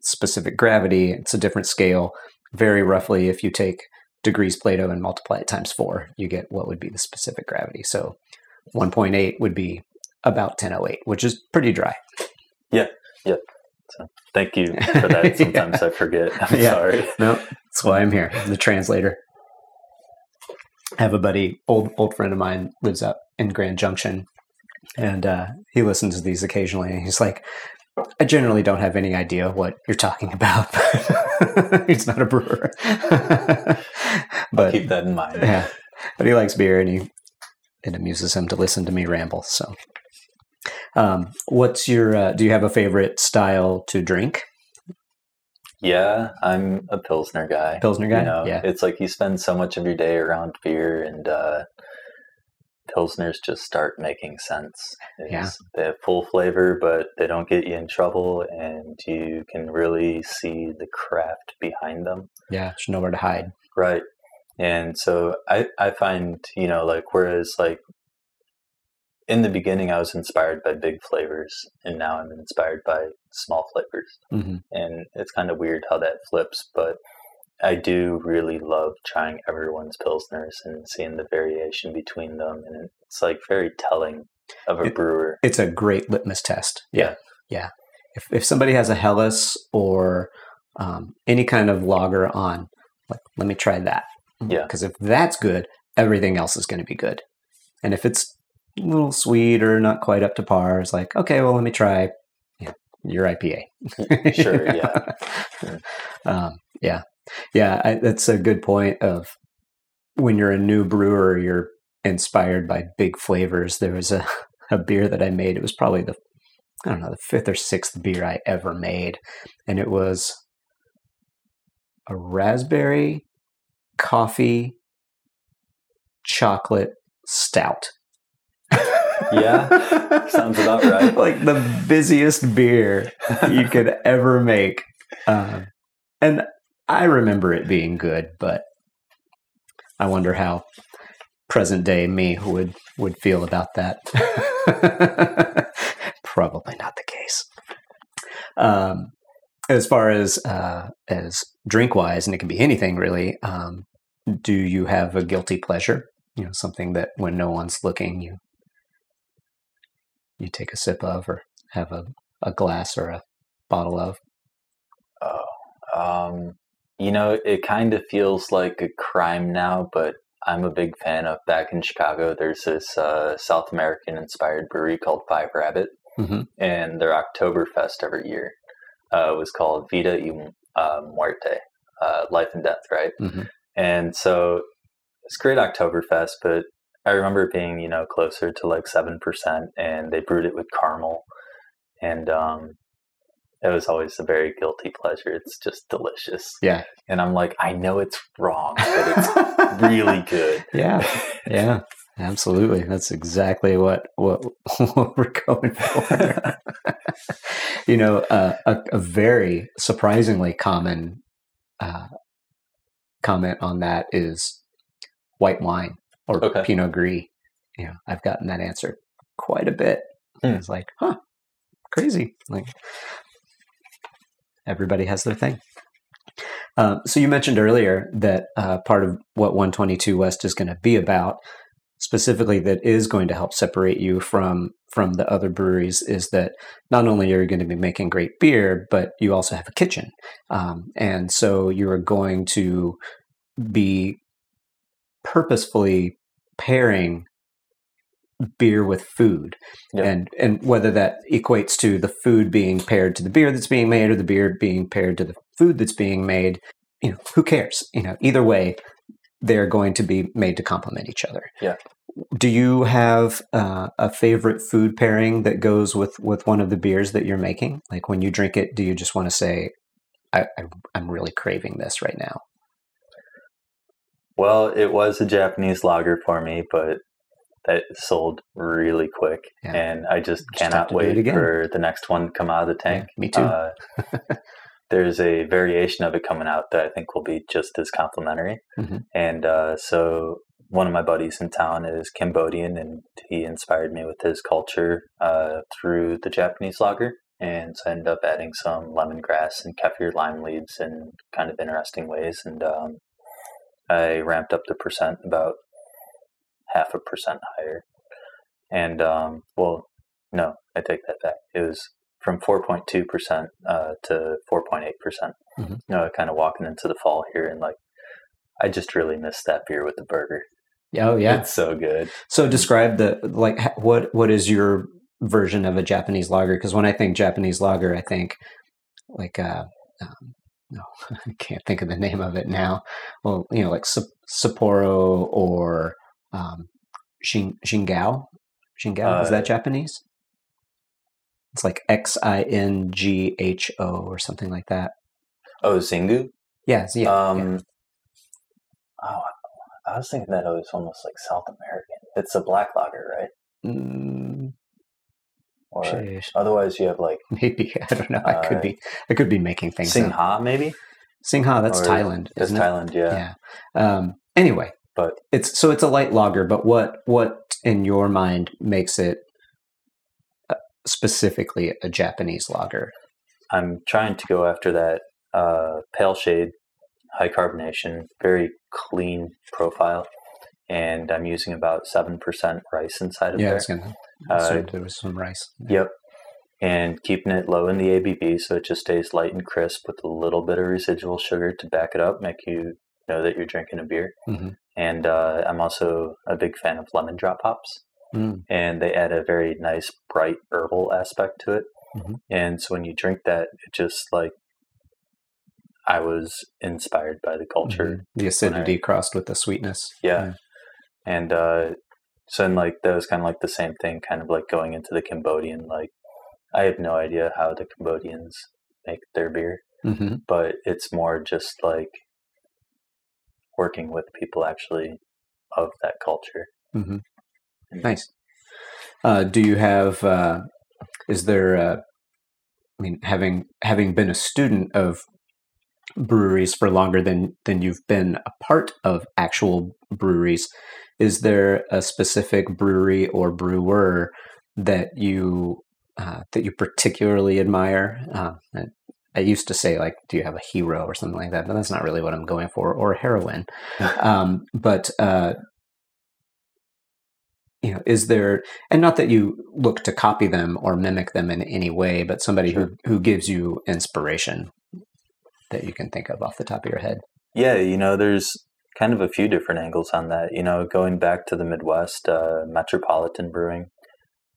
specific gravity. It's a different scale. Very roughly, if you take degrees Plato and multiply it times four, you get what would be the specific gravity. So 1.8 would be about 1008, which is pretty dry. Yeah. Yeah. So thank you for that. Sometimes I forget. I'm Yeah. sorry. No, that's why I'm here, the translator. I have a buddy, old old friend of mine, lives up in Grand Junction, and uh, he listens to these occasionally. And he's like, "I generally don't have any idea what you're talking about." he's not a brewer, I'll but keep that in mind. yeah, but he likes beer, and he it amuses him to listen to me ramble. So, um, what's your? Uh, do you have a favorite style to drink? Yeah, I'm a pilsner guy. Pilsner guy, You know, yeah. it's like you spend so much of your day around beer, and uh, pilsners just start making sense. Yeah. They have full flavor, but they don't get you in trouble, and you can really see the craft behind them. Yeah, there's nowhere to hide. Right. And so I, I find, you know, like, whereas, like, in the beginning, I was inspired by big flavors, and now I'm inspired by small flavors. hmm And it's kind of weird how that flips, but I do really love trying everyone's Pilsners and seeing the variation between them. And it's like very telling of a It- brewer. it's a great litmus test. Yeah. yeah. If if somebody has a Helles or um, any kind of lager on, like let me try that. Yeah. Because if that's good, everything else is going to be good. And if it's little sweet or not quite up to par, it's like okay, well let me try your IPA. Sure, yeah. um, yeah, yeah. I, that's a good point. Of when you're a new brewer, you're inspired by big flavors. There was a, a beer that I made. It was probably the I don't know the fifth or sixth beer I ever made, and it was a raspberry coffee chocolate stout. Yeah, sounds about right. like the busiest beer you could ever make. Um, and I remember it being good, but I wonder how present day me would would feel about that. Probably not the case. Um, as far as uh, as drink wise, and it can be anything really. Um, do you have a guilty pleasure? You know, something that when no one's looking, you you take a sip of, or have a, a glass or a bottle of. Oh, um, you know, it kind of feels like a crime now, but I'm a big fan of. Back in Chicago, there's this uh, South American inspired brewery called Five Rabbit, Mhm. and their Oktoberfest every year uh, was called Vida y uh, Muerte, uh, Life and Death, right? Mhm. And so it's great Oktoberfest, but I remember it being you know closer to like seven percent, and they brewed it with caramel, and um, it was always a very guilty pleasure. It's just delicious. Yeah. And I'm like, I know it's wrong, but it's really good. Yeah. Yeah. Absolutely. That's exactly what what, what we're going for. you know, uh, a, a, very surprisingly common uh, comment on that is white wine or Okay. Pinot Gris. You know, I've gotten that answer quite a bit. Hmm. It's like, huh, crazy. Like everybody has their thing. Um, so you mentioned earlier that uh, part of what 122 West is going to be about, specifically that is going to help separate you from from the other breweries, is that not only are you going to be making great beer, but you also have a kitchen, um, and so you are going to be purposefully pairing beer with food and and whether that equates to the food being paired to the beer that's being made or the beer being paired to the food that's being made you know who cares? You know either way they're going to be made to complement each other. Yeah. do you have uh, a favorite food pairing that goes with with one of the beers that you're making? Like when you drink it do you just want to say I, I, i'm really craving this right now Well, it was a Japanese lager for me, but that sold really quick, Yeah. and I just cannot wait for the next one to come out of the tank. me too. Uh, there's a variation of it coming out that I think will be just as complimentary, Mhm. and uh, so one of my buddies in town is Cambodian, and he inspired me with his culture uh, through the Japanese lager. And so I ended up adding some lemongrass and kaffir lime leaves in kind of interesting ways. And um, I ramped up the percent about half a percent higher. And um, well, no, I take that back. It was from 4.2% uh, to 4.8%. percent Mhm. You know, kind of walking into the fall here and like, I just really miss that beer with the burger. oh yeah It's so good. So describe the like what what is your version of a Japanese lager? Because when I think Japanese lager, I think like uh, um, no, I can't think of the name of it now. Well, you know, like Sapporo or um, Shin, Shingao. Shingao is Uh, that Japanese? It's like X I N G H O or something like that. Oh, Zingu? Yeah, yeah, um, yeah. Oh, I was thinking that it was almost like South American. It's a black lager, right? Mm, Or sheesh. otherwise, you have like maybe I don't know. I could Uh, be I could be making things up. Singha, maybe. Singha, that's Or Thailand, That's isn't it? Thailand, yeah. Yeah. Um, anyway, But- it's so it's a light lager. But what what in your mind makes it uh, specifically a Japanese lager? I'm trying to go after that uh, pale shade, high carbonation, very clean profile, and I'm using about seven percent rice inside of it. Yeah, there. Uh, there was some rice. Yep. And keeping it low in the ABV so it just stays light and crisp with a little bit of residual sugar to back it up, make you know that you're drinking a beer. Mhm. And uh, I'm also a big fan of lemon drop hops. Mm. And they add a very nice, bright herbal aspect to it. Mhm. And so when you drink that, it just like I was inspired by the culture. Mhm. The acidity crossed with the sweetness. Yeah. And uh, so then like that was kind of like the same thing, kind of like going into the Cambodian. Like I have no idea how the Cambodians make their beer, hmm but it's more just like working with people actually of that culture. hmm Nice. Uh, do you have? Uh, is there? Uh, I mean, having having been a student of breweries for longer than than you've been a part of actual breweries, is there a specific brewery or brewer that you uh, that you particularly admire? Uh, I- I used to say like, do you have a hero or something like that? But that's not really what I'm going for, or a heroine. um, but uh, you know, is there, and not that you look to copy them or mimic them in any way, but somebody Sure. who who gives you inspiration that you can think of off the top of your head. Yeah, you know, there's kind of a few different angles on that. You know, going back to the Midwest, uh, Metropolitan Brewing,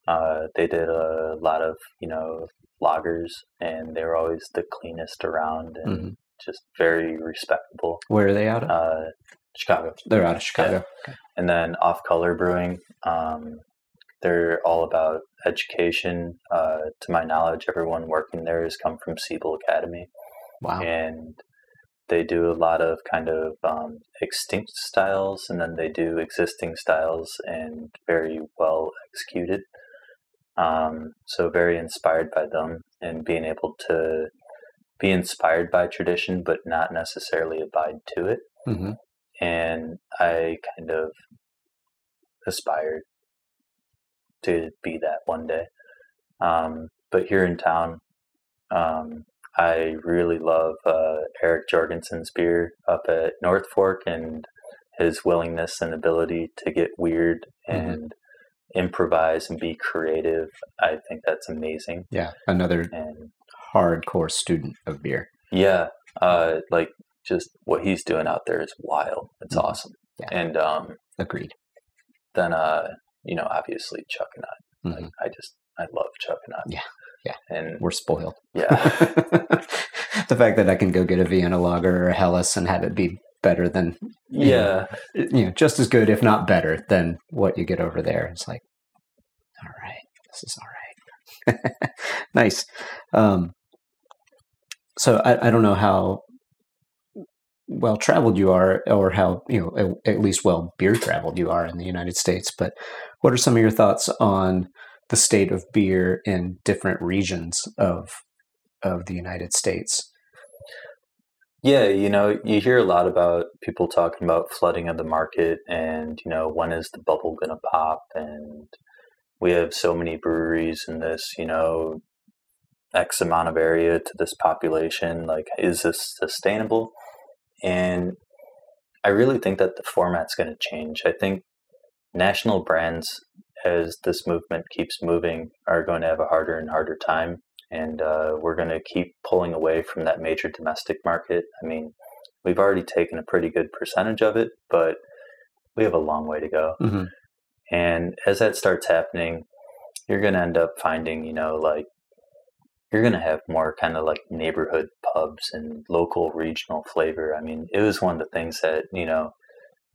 uh, they did a lot of, you know, lagers and they were always the cleanest around and Mhm. just very respectable. Where are they out of? Uh, Chicago. They're out of Chicago. and then Off Color Brewing. Um, they're all about education. Uh, to my knowledge, everyone working there has come from Siebel Academy, Wow. and they do a lot of kind of um, extinct styles, and then they do existing styles, and very well executed. Um, so very inspired by them, and being able to be inspired by tradition, but not necessarily abide to it. hmm And I kind of aspired to be that one day. Um, but here in town, um, I really love uh, Eric Jorgensen's beer up at North Fork and his willingness and ability to get weird Mhm. and improvise and be creative. I think that's amazing. Yeah. Another And hardcore student of beer. yeah, uh, like just what he's doing out there is wild. It's Mhm. awesome. Yeah. And um, Agreed. then uh, you know, obviously Chuckanut. Mhm. Like I just I love Chuckanut. Yeah, yeah. And We're spoiled. yeah. the fact that I can go get a Vienna lager or a Helles and have it be better than yeah. you know just as good if not better than what you get over there it's like all right this is all right nice um so I, I don't know how well traveled you are or how you know at, at least well beer traveled you are in the united states but what are some of your thoughts on the state of beer in different regions of of the united states Yeah, you know, you hear a lot about people talking about flooding of the market and, you know, when is the bubble going to pop? And we have so many breweries in this, you know, X amount of area to this population. Like, is this sustainable? And I really think that the format's going to change. I think national brands, as this movement keeps moving, are going to have a harder and harder time and uh, we're going to keep pulling away from that major domestic market. I mean, we've already taken a pretty good percentage of it, but we have a long way to go. mm-hmm. And as that starts happening, you're going to end up finding, you know, like you're going to have more kind of like neighborhood pubs and local regional flavor. I mean, it was one of the things that, you know,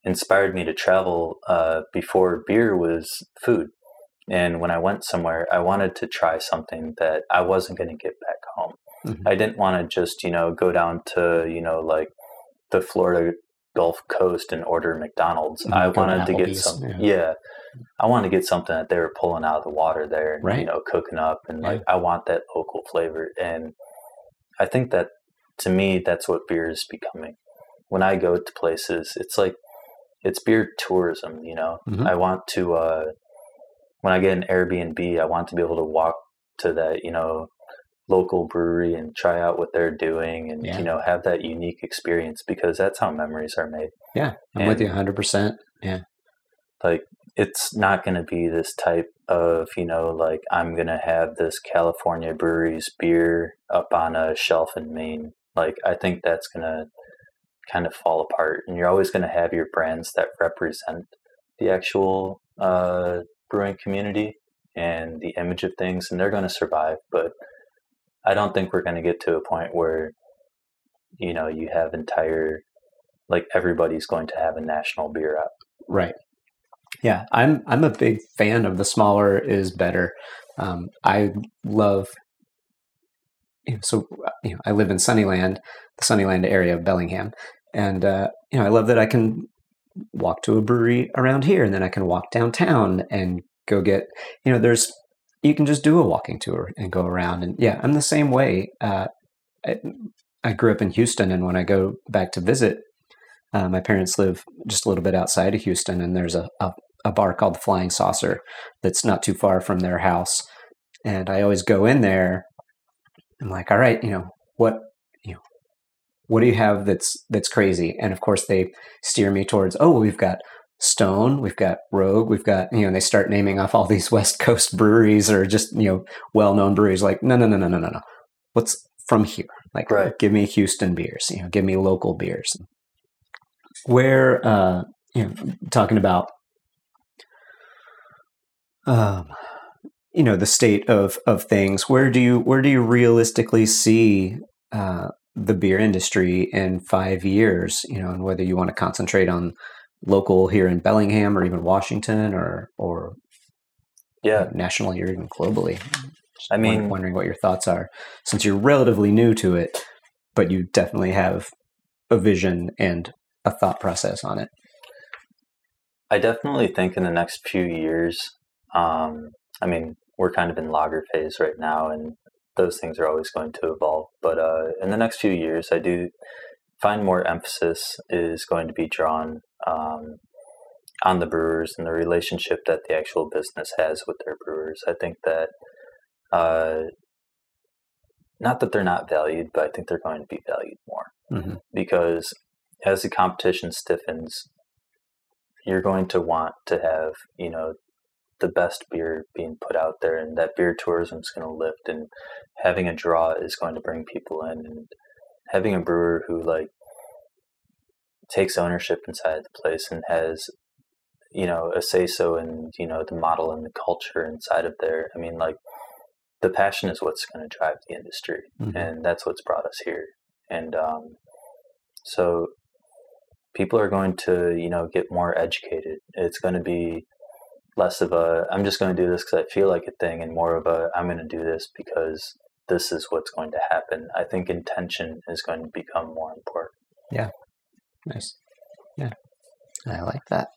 inspired me to travel uh, before beer was food. And when I went somewhere, I wanted to try something that I wasn't going to get back home. Mhm. I didn't want to just, you know, go down to, you know, like the Florida Gulf Coast and order McDonald's. Mhm, I wanted to get some, yeah. yeah. I wanted to get something that they were pulling out of the water there, and, Right. you know, cooking up, and Yeah. like I want that local flavor. And I think that to me, that's what beer is becoming. When I go to places, it's like it's beer tourism. You know, Mhm. I want to uh, when I get an Airbnb, I want to be able to walk to that, you know, local brewery and try out what they're doing, and Yeah. you know, have that unique experience because that's how memories are made yeah i'm with you 100% yeah like it's not going to be this type of you know like i'm going to have this california breweries beer up on a shelf in maine like i think that's going to kind of fall apart and you're always going to have your brands that represent the actual uh, brewing community and the image of things and they're going to survive but i don't think we're going to get to a point where you know you have entire like everybody's going to have a national beer app Right. Yeah, I'm I'm a big fan of the smaller is better. Um, I love. You know, so uh, you know, I live in Sunnyland, the Sunnyland area of Bellingham, and uh, you know, I love that I can walk to a brewery around here, and then I can walk downtown and go get. You know, there's you can just do a walking tour and go around, and yeah, I'm the same way. Uh, I, I grew up in Houston, and when I go back to visit, uh, my parents live just a little bit outside of Houston, and there's a, a, a bar called the Flying Saucer that's not too far from their house. And I always go in there. I'm like, all right, you know what, you know, what do you have that's that's crazy? And of course, they steer me towards, oh, we've got Stone, we've got Rogue, we've got you know. And they start naming off all these West Coast breweries or just you know well-known breweries. Like, no, no, no, no, no, no, no. What's from here? Like, Right. give me Houston beers. You know, give me local beers where uh you know talking about um you know the state of of things where do you where do you realistically see uh the beer industry in 5 years you know and whether you want to concentrate on local here in Bellingham or even Washington or or Yeah, nationally or even globally? Just I mean- wondering what your thoughts are since you're relatively new to it, but you definitely have a vision and a thought process on it. I definitely think in the next few years, um, I mean, we're kind of in lager phase right now, and those things are always going to evolve. But uh, in the next few years, I do find more emphasis is going to be drawn um, on the brewers and the relationship that the actual business has with their brewers. I think that, uh, not that they're not valued, but I think they're going to be valued more hmm because as the competition stiffens, you're going to want to have, you know, the best beer being put out there and that beer tourism is going to lift and having a draw is going to bring people in and having a brewer who like takes ownership inside the place and has you know a say so in you know the model and the culture inside of there i mean like the passion is what's going to drive the industry Mhm. and that's what's brought us here and um, so people are going to you know get more educated it's going to be less of a i'm just going to do this because i feel like a thing and more of a i'm going to do this because this is what's going to happen i think intention is going to become more important Yeah. Nice. Yeah. I like that.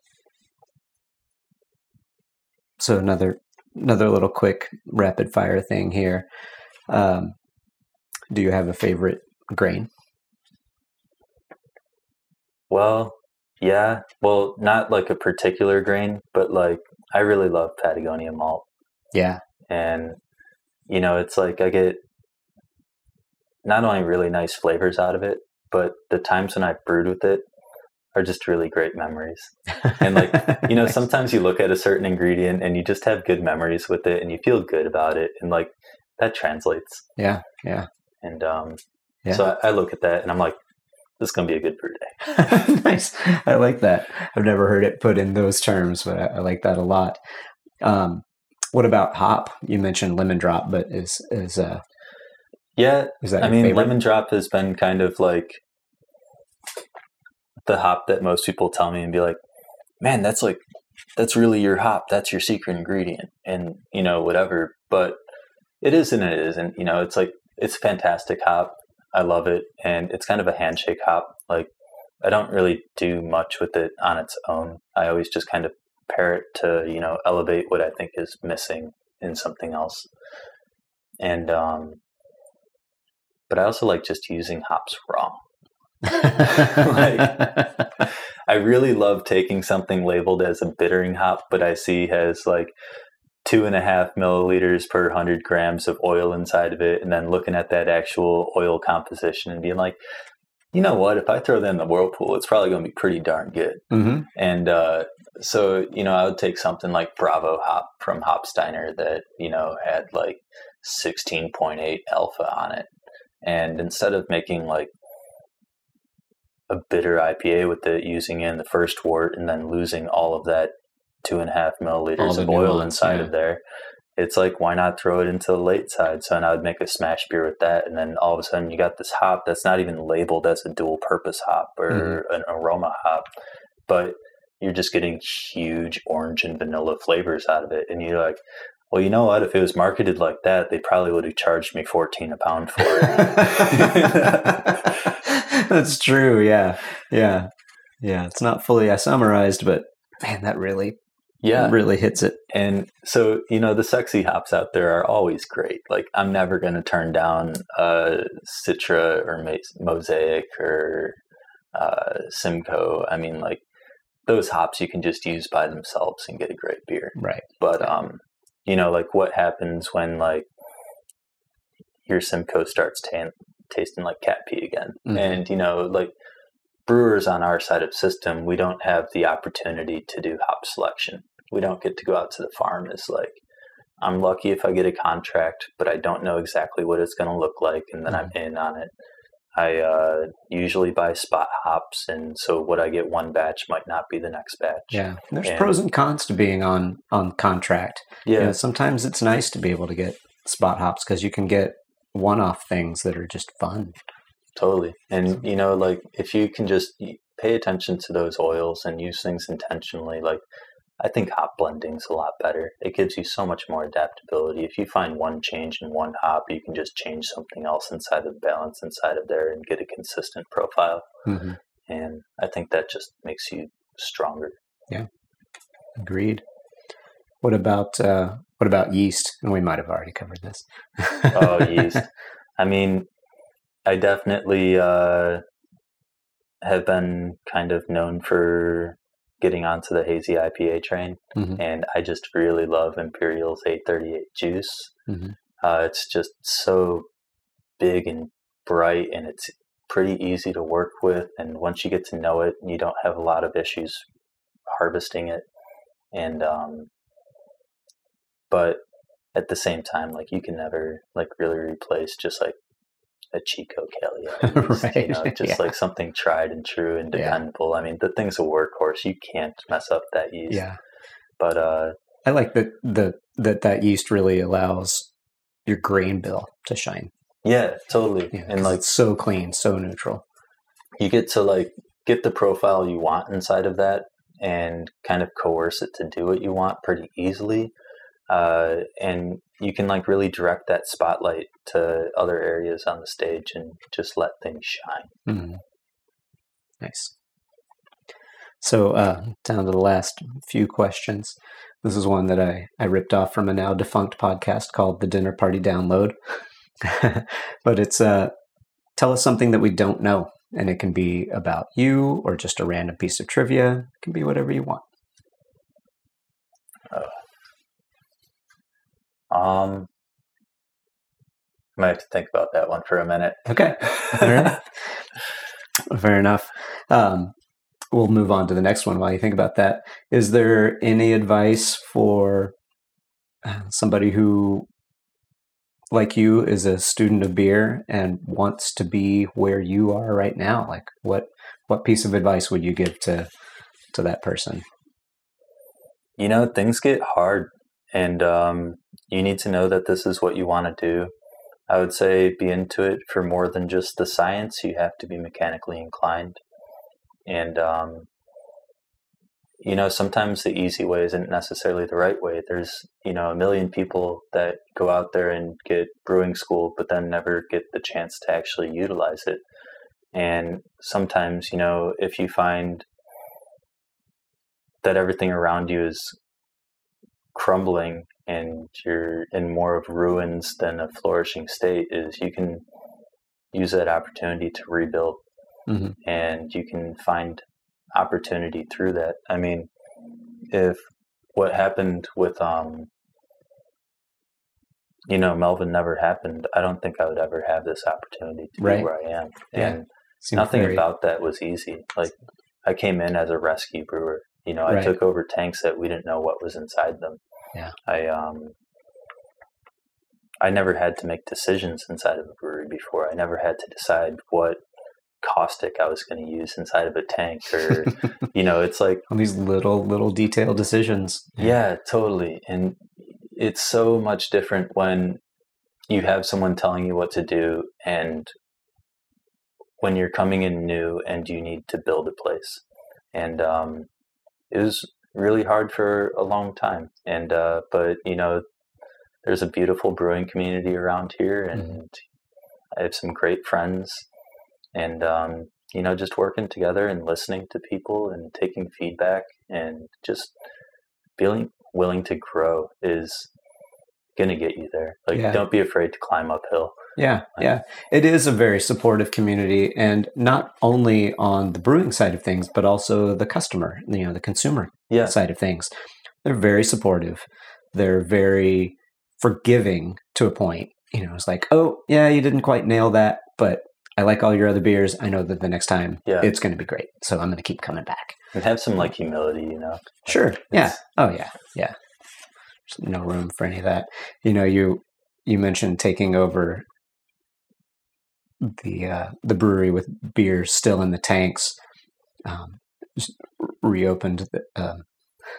So another another little quick rapid fire thing here. Um, do you have a favorite grain? well yeah well not like a particular grain but like i really love patagonia malt Yeah. and you know it's like i get not only really nice flavors out of it but the times when i've brewed with it are just really great memories And, like, you know Nice. sometimes you look at a certain ingredient and you just have good memories with it and you feel good about it and like that translates Yeah. Yeah. and um Yeah. so I, I look at that and i'm like this is going to be a good brew day nice. I like that. I've never heard it put in those terms, but I, I like that a lot. Um, what about hop? You mentioned lemon drop, but is is uh yeah is that I mean, favorite? lemon drop has been kind of like the hop that most people tell me and be like, "Man, that's like that's really your hop. That's your secret ingredient." And you know, whatever. But it is and it isn't. You know, it's like it's fantastic hop. I love it, and it's kind of a handshake hop. Like I don't really do much with it on its own. I always just kind of pair it to you know elevate what I think is missing in something else. And um, but I also like just using hops raw. I really love taking something labeled as a bittering hop, but I see has like two and a half milliliters per hundred grams of oil inside of it, and then looking at that actual oil composition and being like, you know what? If I throw that in the whirlpool, it's probably going to be pretty darn good. hmm And uh, so, you know, I would take something like Bravo Hop from Hopsteiner that, you know, had like 16.8 alpha on it. And instead of making like a bitter IPA with it, using it in the first wort and then losing all of that two and a half milliliters of oil inside yeah. of there, it's like, why not throw it into the late side? So then I would make a smash beer with that. And then all of a sudden you got this hop that's not even labeled as a dual purpose hop or Mm-hmm. an aroma hop, but you're just getting huge orange and vanilla flavors out of it. And you're like, well, you know what? If it was marketed like that, they probably would have charged me 14 a pound for it. That's true. Yeah. Yeah. Yeah. It's not fully summarized, but man, that really, yeah. really hits it. And so, you know, the sexy hops out there are always great. Like, I'm never going to turn down uh, Citra or Mosaic or uh, Simcoe. I mean, like, those hops you can just use by themselves and get a great beer. Right. But, um, you know, like, what happens when, like, your Simcoe starts ta- tasting like cat pee again? Mhm. And, you know, like, brewers on our side of system, we don't have the opportunity to do hop selection. We don't get to go out to the farm. It's like I'm lucky if I get a contract, but I don't know exactly what it's going to look like, and then I'm in on it. I uh, usually buy spot hops, and so what I get one batch might not be the next batch. Yeah. There's And- pros and cons to being on, on contract. yeah, You know, sometimes it's nice to be able to get spot hops because you can get one off things that are just fun. Totally. And you know, like if you can just pay attention to those oils and use things intentionally, like I think hop blending's a lot better. It gives you so much more adaptability. If you find one change in one hop, you can just change something else inside of the balance inside of there and get a consistent profile. Mm-hmm. And I think that just makes you stronger. Yeah. Agreed. What about uh, what about yeast? And we might have already covered this. oh, yeast. I mean, I definitely uh, have been kind of known for getting onto the hazy IPA train, Mhm. and I just really love Imperial's A38 juice. Mhm. Uh, it's just so big and bright, and it's pretty easy to work with. And once you get to know it, you don't have a lot of issues harvesting it. And um, but at the same time, like you can never like really replace just like a Chico Cali, yeast, you Right, know, just yeah. like something tried and true and Yeah. dependable. I mean, the thing's a workhorse. You can't mess up that yeast. Yeah, But uh, I like that the that that yeast really allows your grain bill to shine. yeah, totally. Yeah, and like it's so clean, so neutral. you get to like get the profile you want inside of that and kind of coerce it to do what you want pretty easily uh, and you can like really direct that spotlight to other areas on the stage and just let things shine Mhm. Nice. So uh, down to the last few questions. This is one that I, I ripped off from a now defunct podcast called The Dinner Party Download. but it's uh, tell us something that we don't know. And it can be about you or just a random piece of trivia. It can be whatever you want. Um I might have to think about that one for a minute. Okay. All right. Fair enough. Um, we'll move on to the next one while you think about that. Is there any advice for uh, somebody who, like you, is a student of beer and wants to be where you are right now? Like, what what piece of advice would you give to to that person? you know things get hard and um, you need to know that this is what you want to do. I would say be into it for more than just the science. You have to be mechanically inclined. And um, you know sometimes the easy way isn't necessarily the right way. There's you know a million people that go out there and get brewing school but then never get the chance to actually utilize it. And sometimes you know if you find that everything around you is crumbling and you're in more of ruins than a flourishing state is you can use that opportunity to rebuild Mhm. and you can find opportunity through that i mean if what happened with um you know melvin never happened i don't think i would ever have this opportunity to Right. be where i am Yeah. and Seems nothing very- about that was easy. Like I came in as a rescue brewer. You know, I Right. took over tanks that we didn't know what was inside them. Yeah. I um I never had to make decisions inside of a brewery before. I never had to decide what caustic I was going to use inside of a tank or you know, it's like all these little little detailed decisions. yeah, totally. And it's so much different when you have someone telling you what to do and when you're coming in new and you need to build a place. And um, it was really hard for a long time. And uh, but you know, there's a beautiful brewing community around here, and I have some great friends. And um, you know, just working together and listening to people and taking feedback and just feeling willing to grow is going to get you there. Like, Yeah. don't be afraid to climb uphill. Yeah, yeah. It is a very supportive community, and not only on the brewing side of things, but also the customer, you know, the consumer Yeah. side of things. They're very supportive. They're very forgiving to a point. You know, it's like, oh, yeah, you didn't quite nail that, but I like all your other beers. I know that the next time Yeah. it's going to be great. So I'm going to keep coming back. And have some like humility, you know? Sure. Yeah. Oh yeah. Yeah. There's no room for any of that. You know, you you mentioned taking over the uh, the brewery with beer still in the tanks. Um, reopened the, um,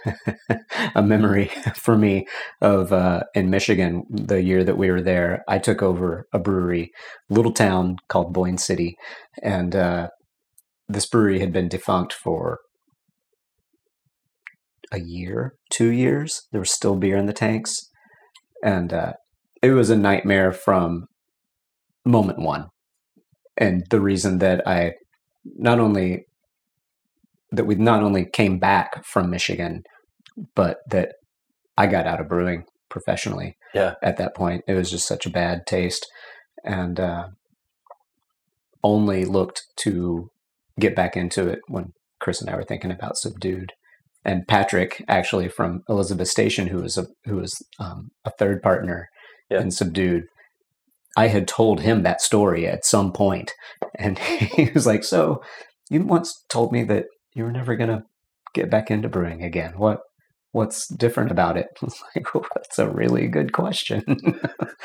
a memory for me of uh, in Michigan the year that we were there. I took over a brewery, little town called Boyne City, and uh, this brewery had been defunct for a year, two years. There was still beer in the tanks, and uh, it was a nightmare from moment one. And the reason that I not only that we not only came back from Michigan, but that I got out of brewing professionally. Yeah. At that point, it was just such a bad taste, and uh, only looked to get back into it when Chris and I were thinking about Subdued. And Patrick, actually from Elizabeth Station, who was a who was um, a third partner Yeah. in Subdued, I had told him that story at some point, and he was like, "So, you once told me that you were never gonna get back into brewing again. What what's different about it?" I was like, well, "That's a really good question."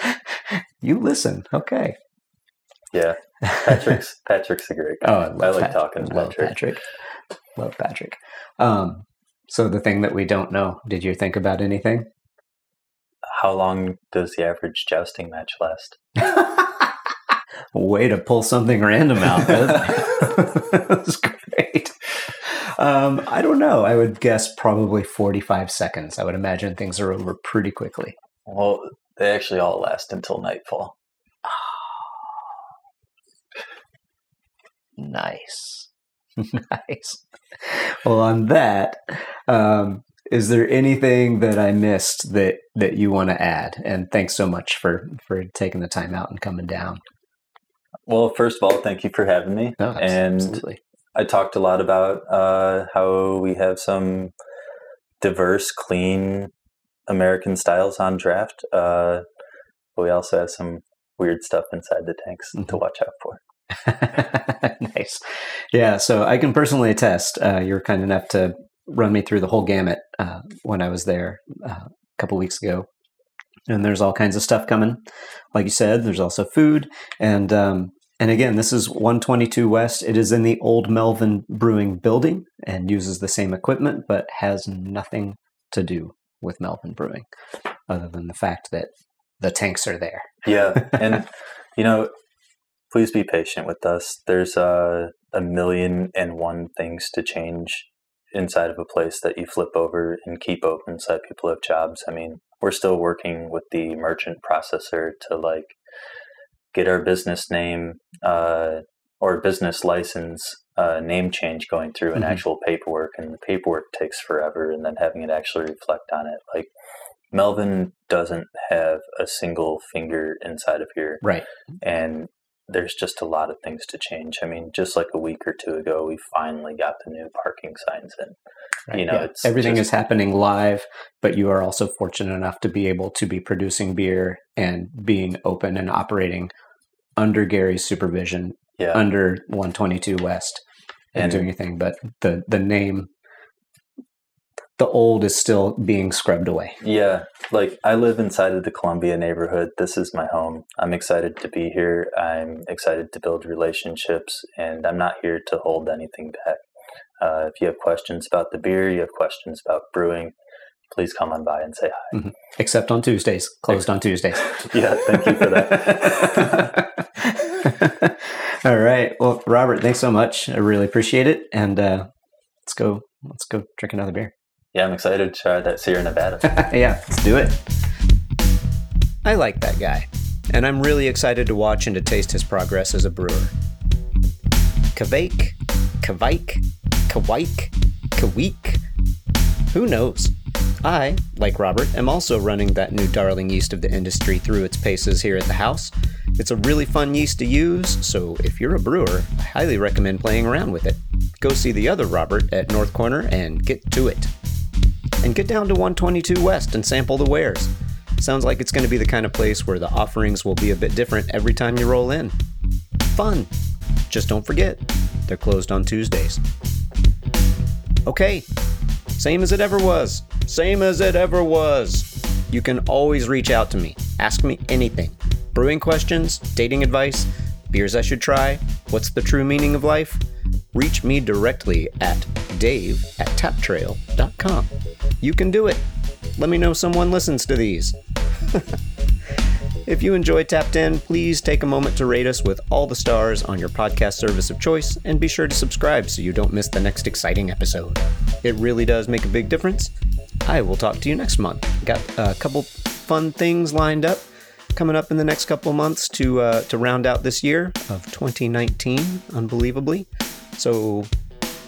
you listen, okay? Yeah. Patrick's Patrick's a great guy. Oh, I, love I like Pat- talking to love Patrick. Patrick. Love Patrick. Um, so the thing that we don't know, did you think about anything? How long does the average jousting match last? Way to pull something random out. That- That's great. Um, I don't know. I would guess probably 45 seconds. I would imagine things are over pretty quickly. Well, they actually all last until nightfall. Nice. nice. Well, on that, um, is there anything that I missed that that you want to add? And thanks so much for for taking the time out and coming down. Well, first of all, thank you for having me. No, and absolutely. I talked a lot about uh, how we have some diverse, clean American styles on draft. Uh, but we also have some weird stuff inside the tanks Mm-hmm. to watch out for. nice. Yeah. So I can personally attest. Uh, you were kind enough to run me through the whole gamut uh, when I was there uh, a couple weeks ago. And there's all kinds of stuff coming. Like you said, there's also food. And um, and again, this is 122 West. It is in the old Melvin Brewing building and uses the same equipment, but has nothing to do with Melvin Brewing, other than the fact that the tanks are there. Yeah, and you know, please be patient with us. There's a, a million and one things to change inside of a place that you flip over and keep open so that people have jobs. I mean, we're still working with the merchant processor to like get our business name uh, or business license uh, name change going through an Mhm. actual paperwork, and the paperwork takes forever, and then having it actually reflect on it. Like Melvin doesn't have a single finger inside of here, Right. and there's just a lot of things to change. I mean, just like a week or two ago, we finally got the new parking signs in. Right, You know, yeah. it's everything just- is happening live, but you are also fortunate enough to be able to be producing beer and being open and operating under Gary's supervision, Yeah, under 122 West, and, And- doing anything. But the the name, the old is still being scrubbed away. Yeah, like I live inside of the Columbia neighborhood. This is my home. I'm excited to be here. I'm excited to build relationships, and I'm not here to hold anything back. Uh, if you have questions about the beer, you have questions about brewing, please come on by and say hi. Except on Tuesdays, closed on Tuesdays. Yeah, thank you for that. All right. Well, Robert, thanks so much. I really appreciate it. And uh, let's go. Let's go drink another beer. Yeah, I'm excited to try that Sierra Nevada. yeah, let's do it. I like that guy, and I'm really excited to watch and to taste his progress as a brewer. Kavake, Kavike, Kawike, Kaweek. Who knows? I, like Robert, am also running that new darling yeast of the industry through its paces here at the house. It's a really fun yeast to use, so if you're a brewer, I highly recommend playing around with it. Go see the other Robert at North Corner and get to it. And get down to 122 West and sample the wares. Sounds like it's going to be the kind of place where the offerings will be a bit different every time you roll in. Fun. Just don't forget, they're closed on Tuesdays. Okay, same as it ever was. Same as it ever was. You can always reach out to me. Ask me anything. Brewing questions, dating advice, beers I should try, what's the true meaning of life? Reach me directly at dave at taptrail.com. You can do it. Let me know someone listens to these. if you enjoy Tapped In, please take a moment to rate us with all the stars on your podcast service of choice and be sure to subscribe so you don't miss the next exciting episode. It really does make a big difference. I will talk to you next month. Got a couple fun things lined up coming up in the next couple months to uh, to round out this year of 2019, unbelievably. So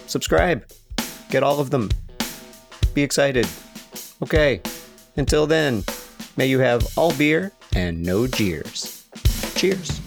subscribe, get all of them. Be excited. Okay. Until then, may you have all beer and no jeers. Cheers.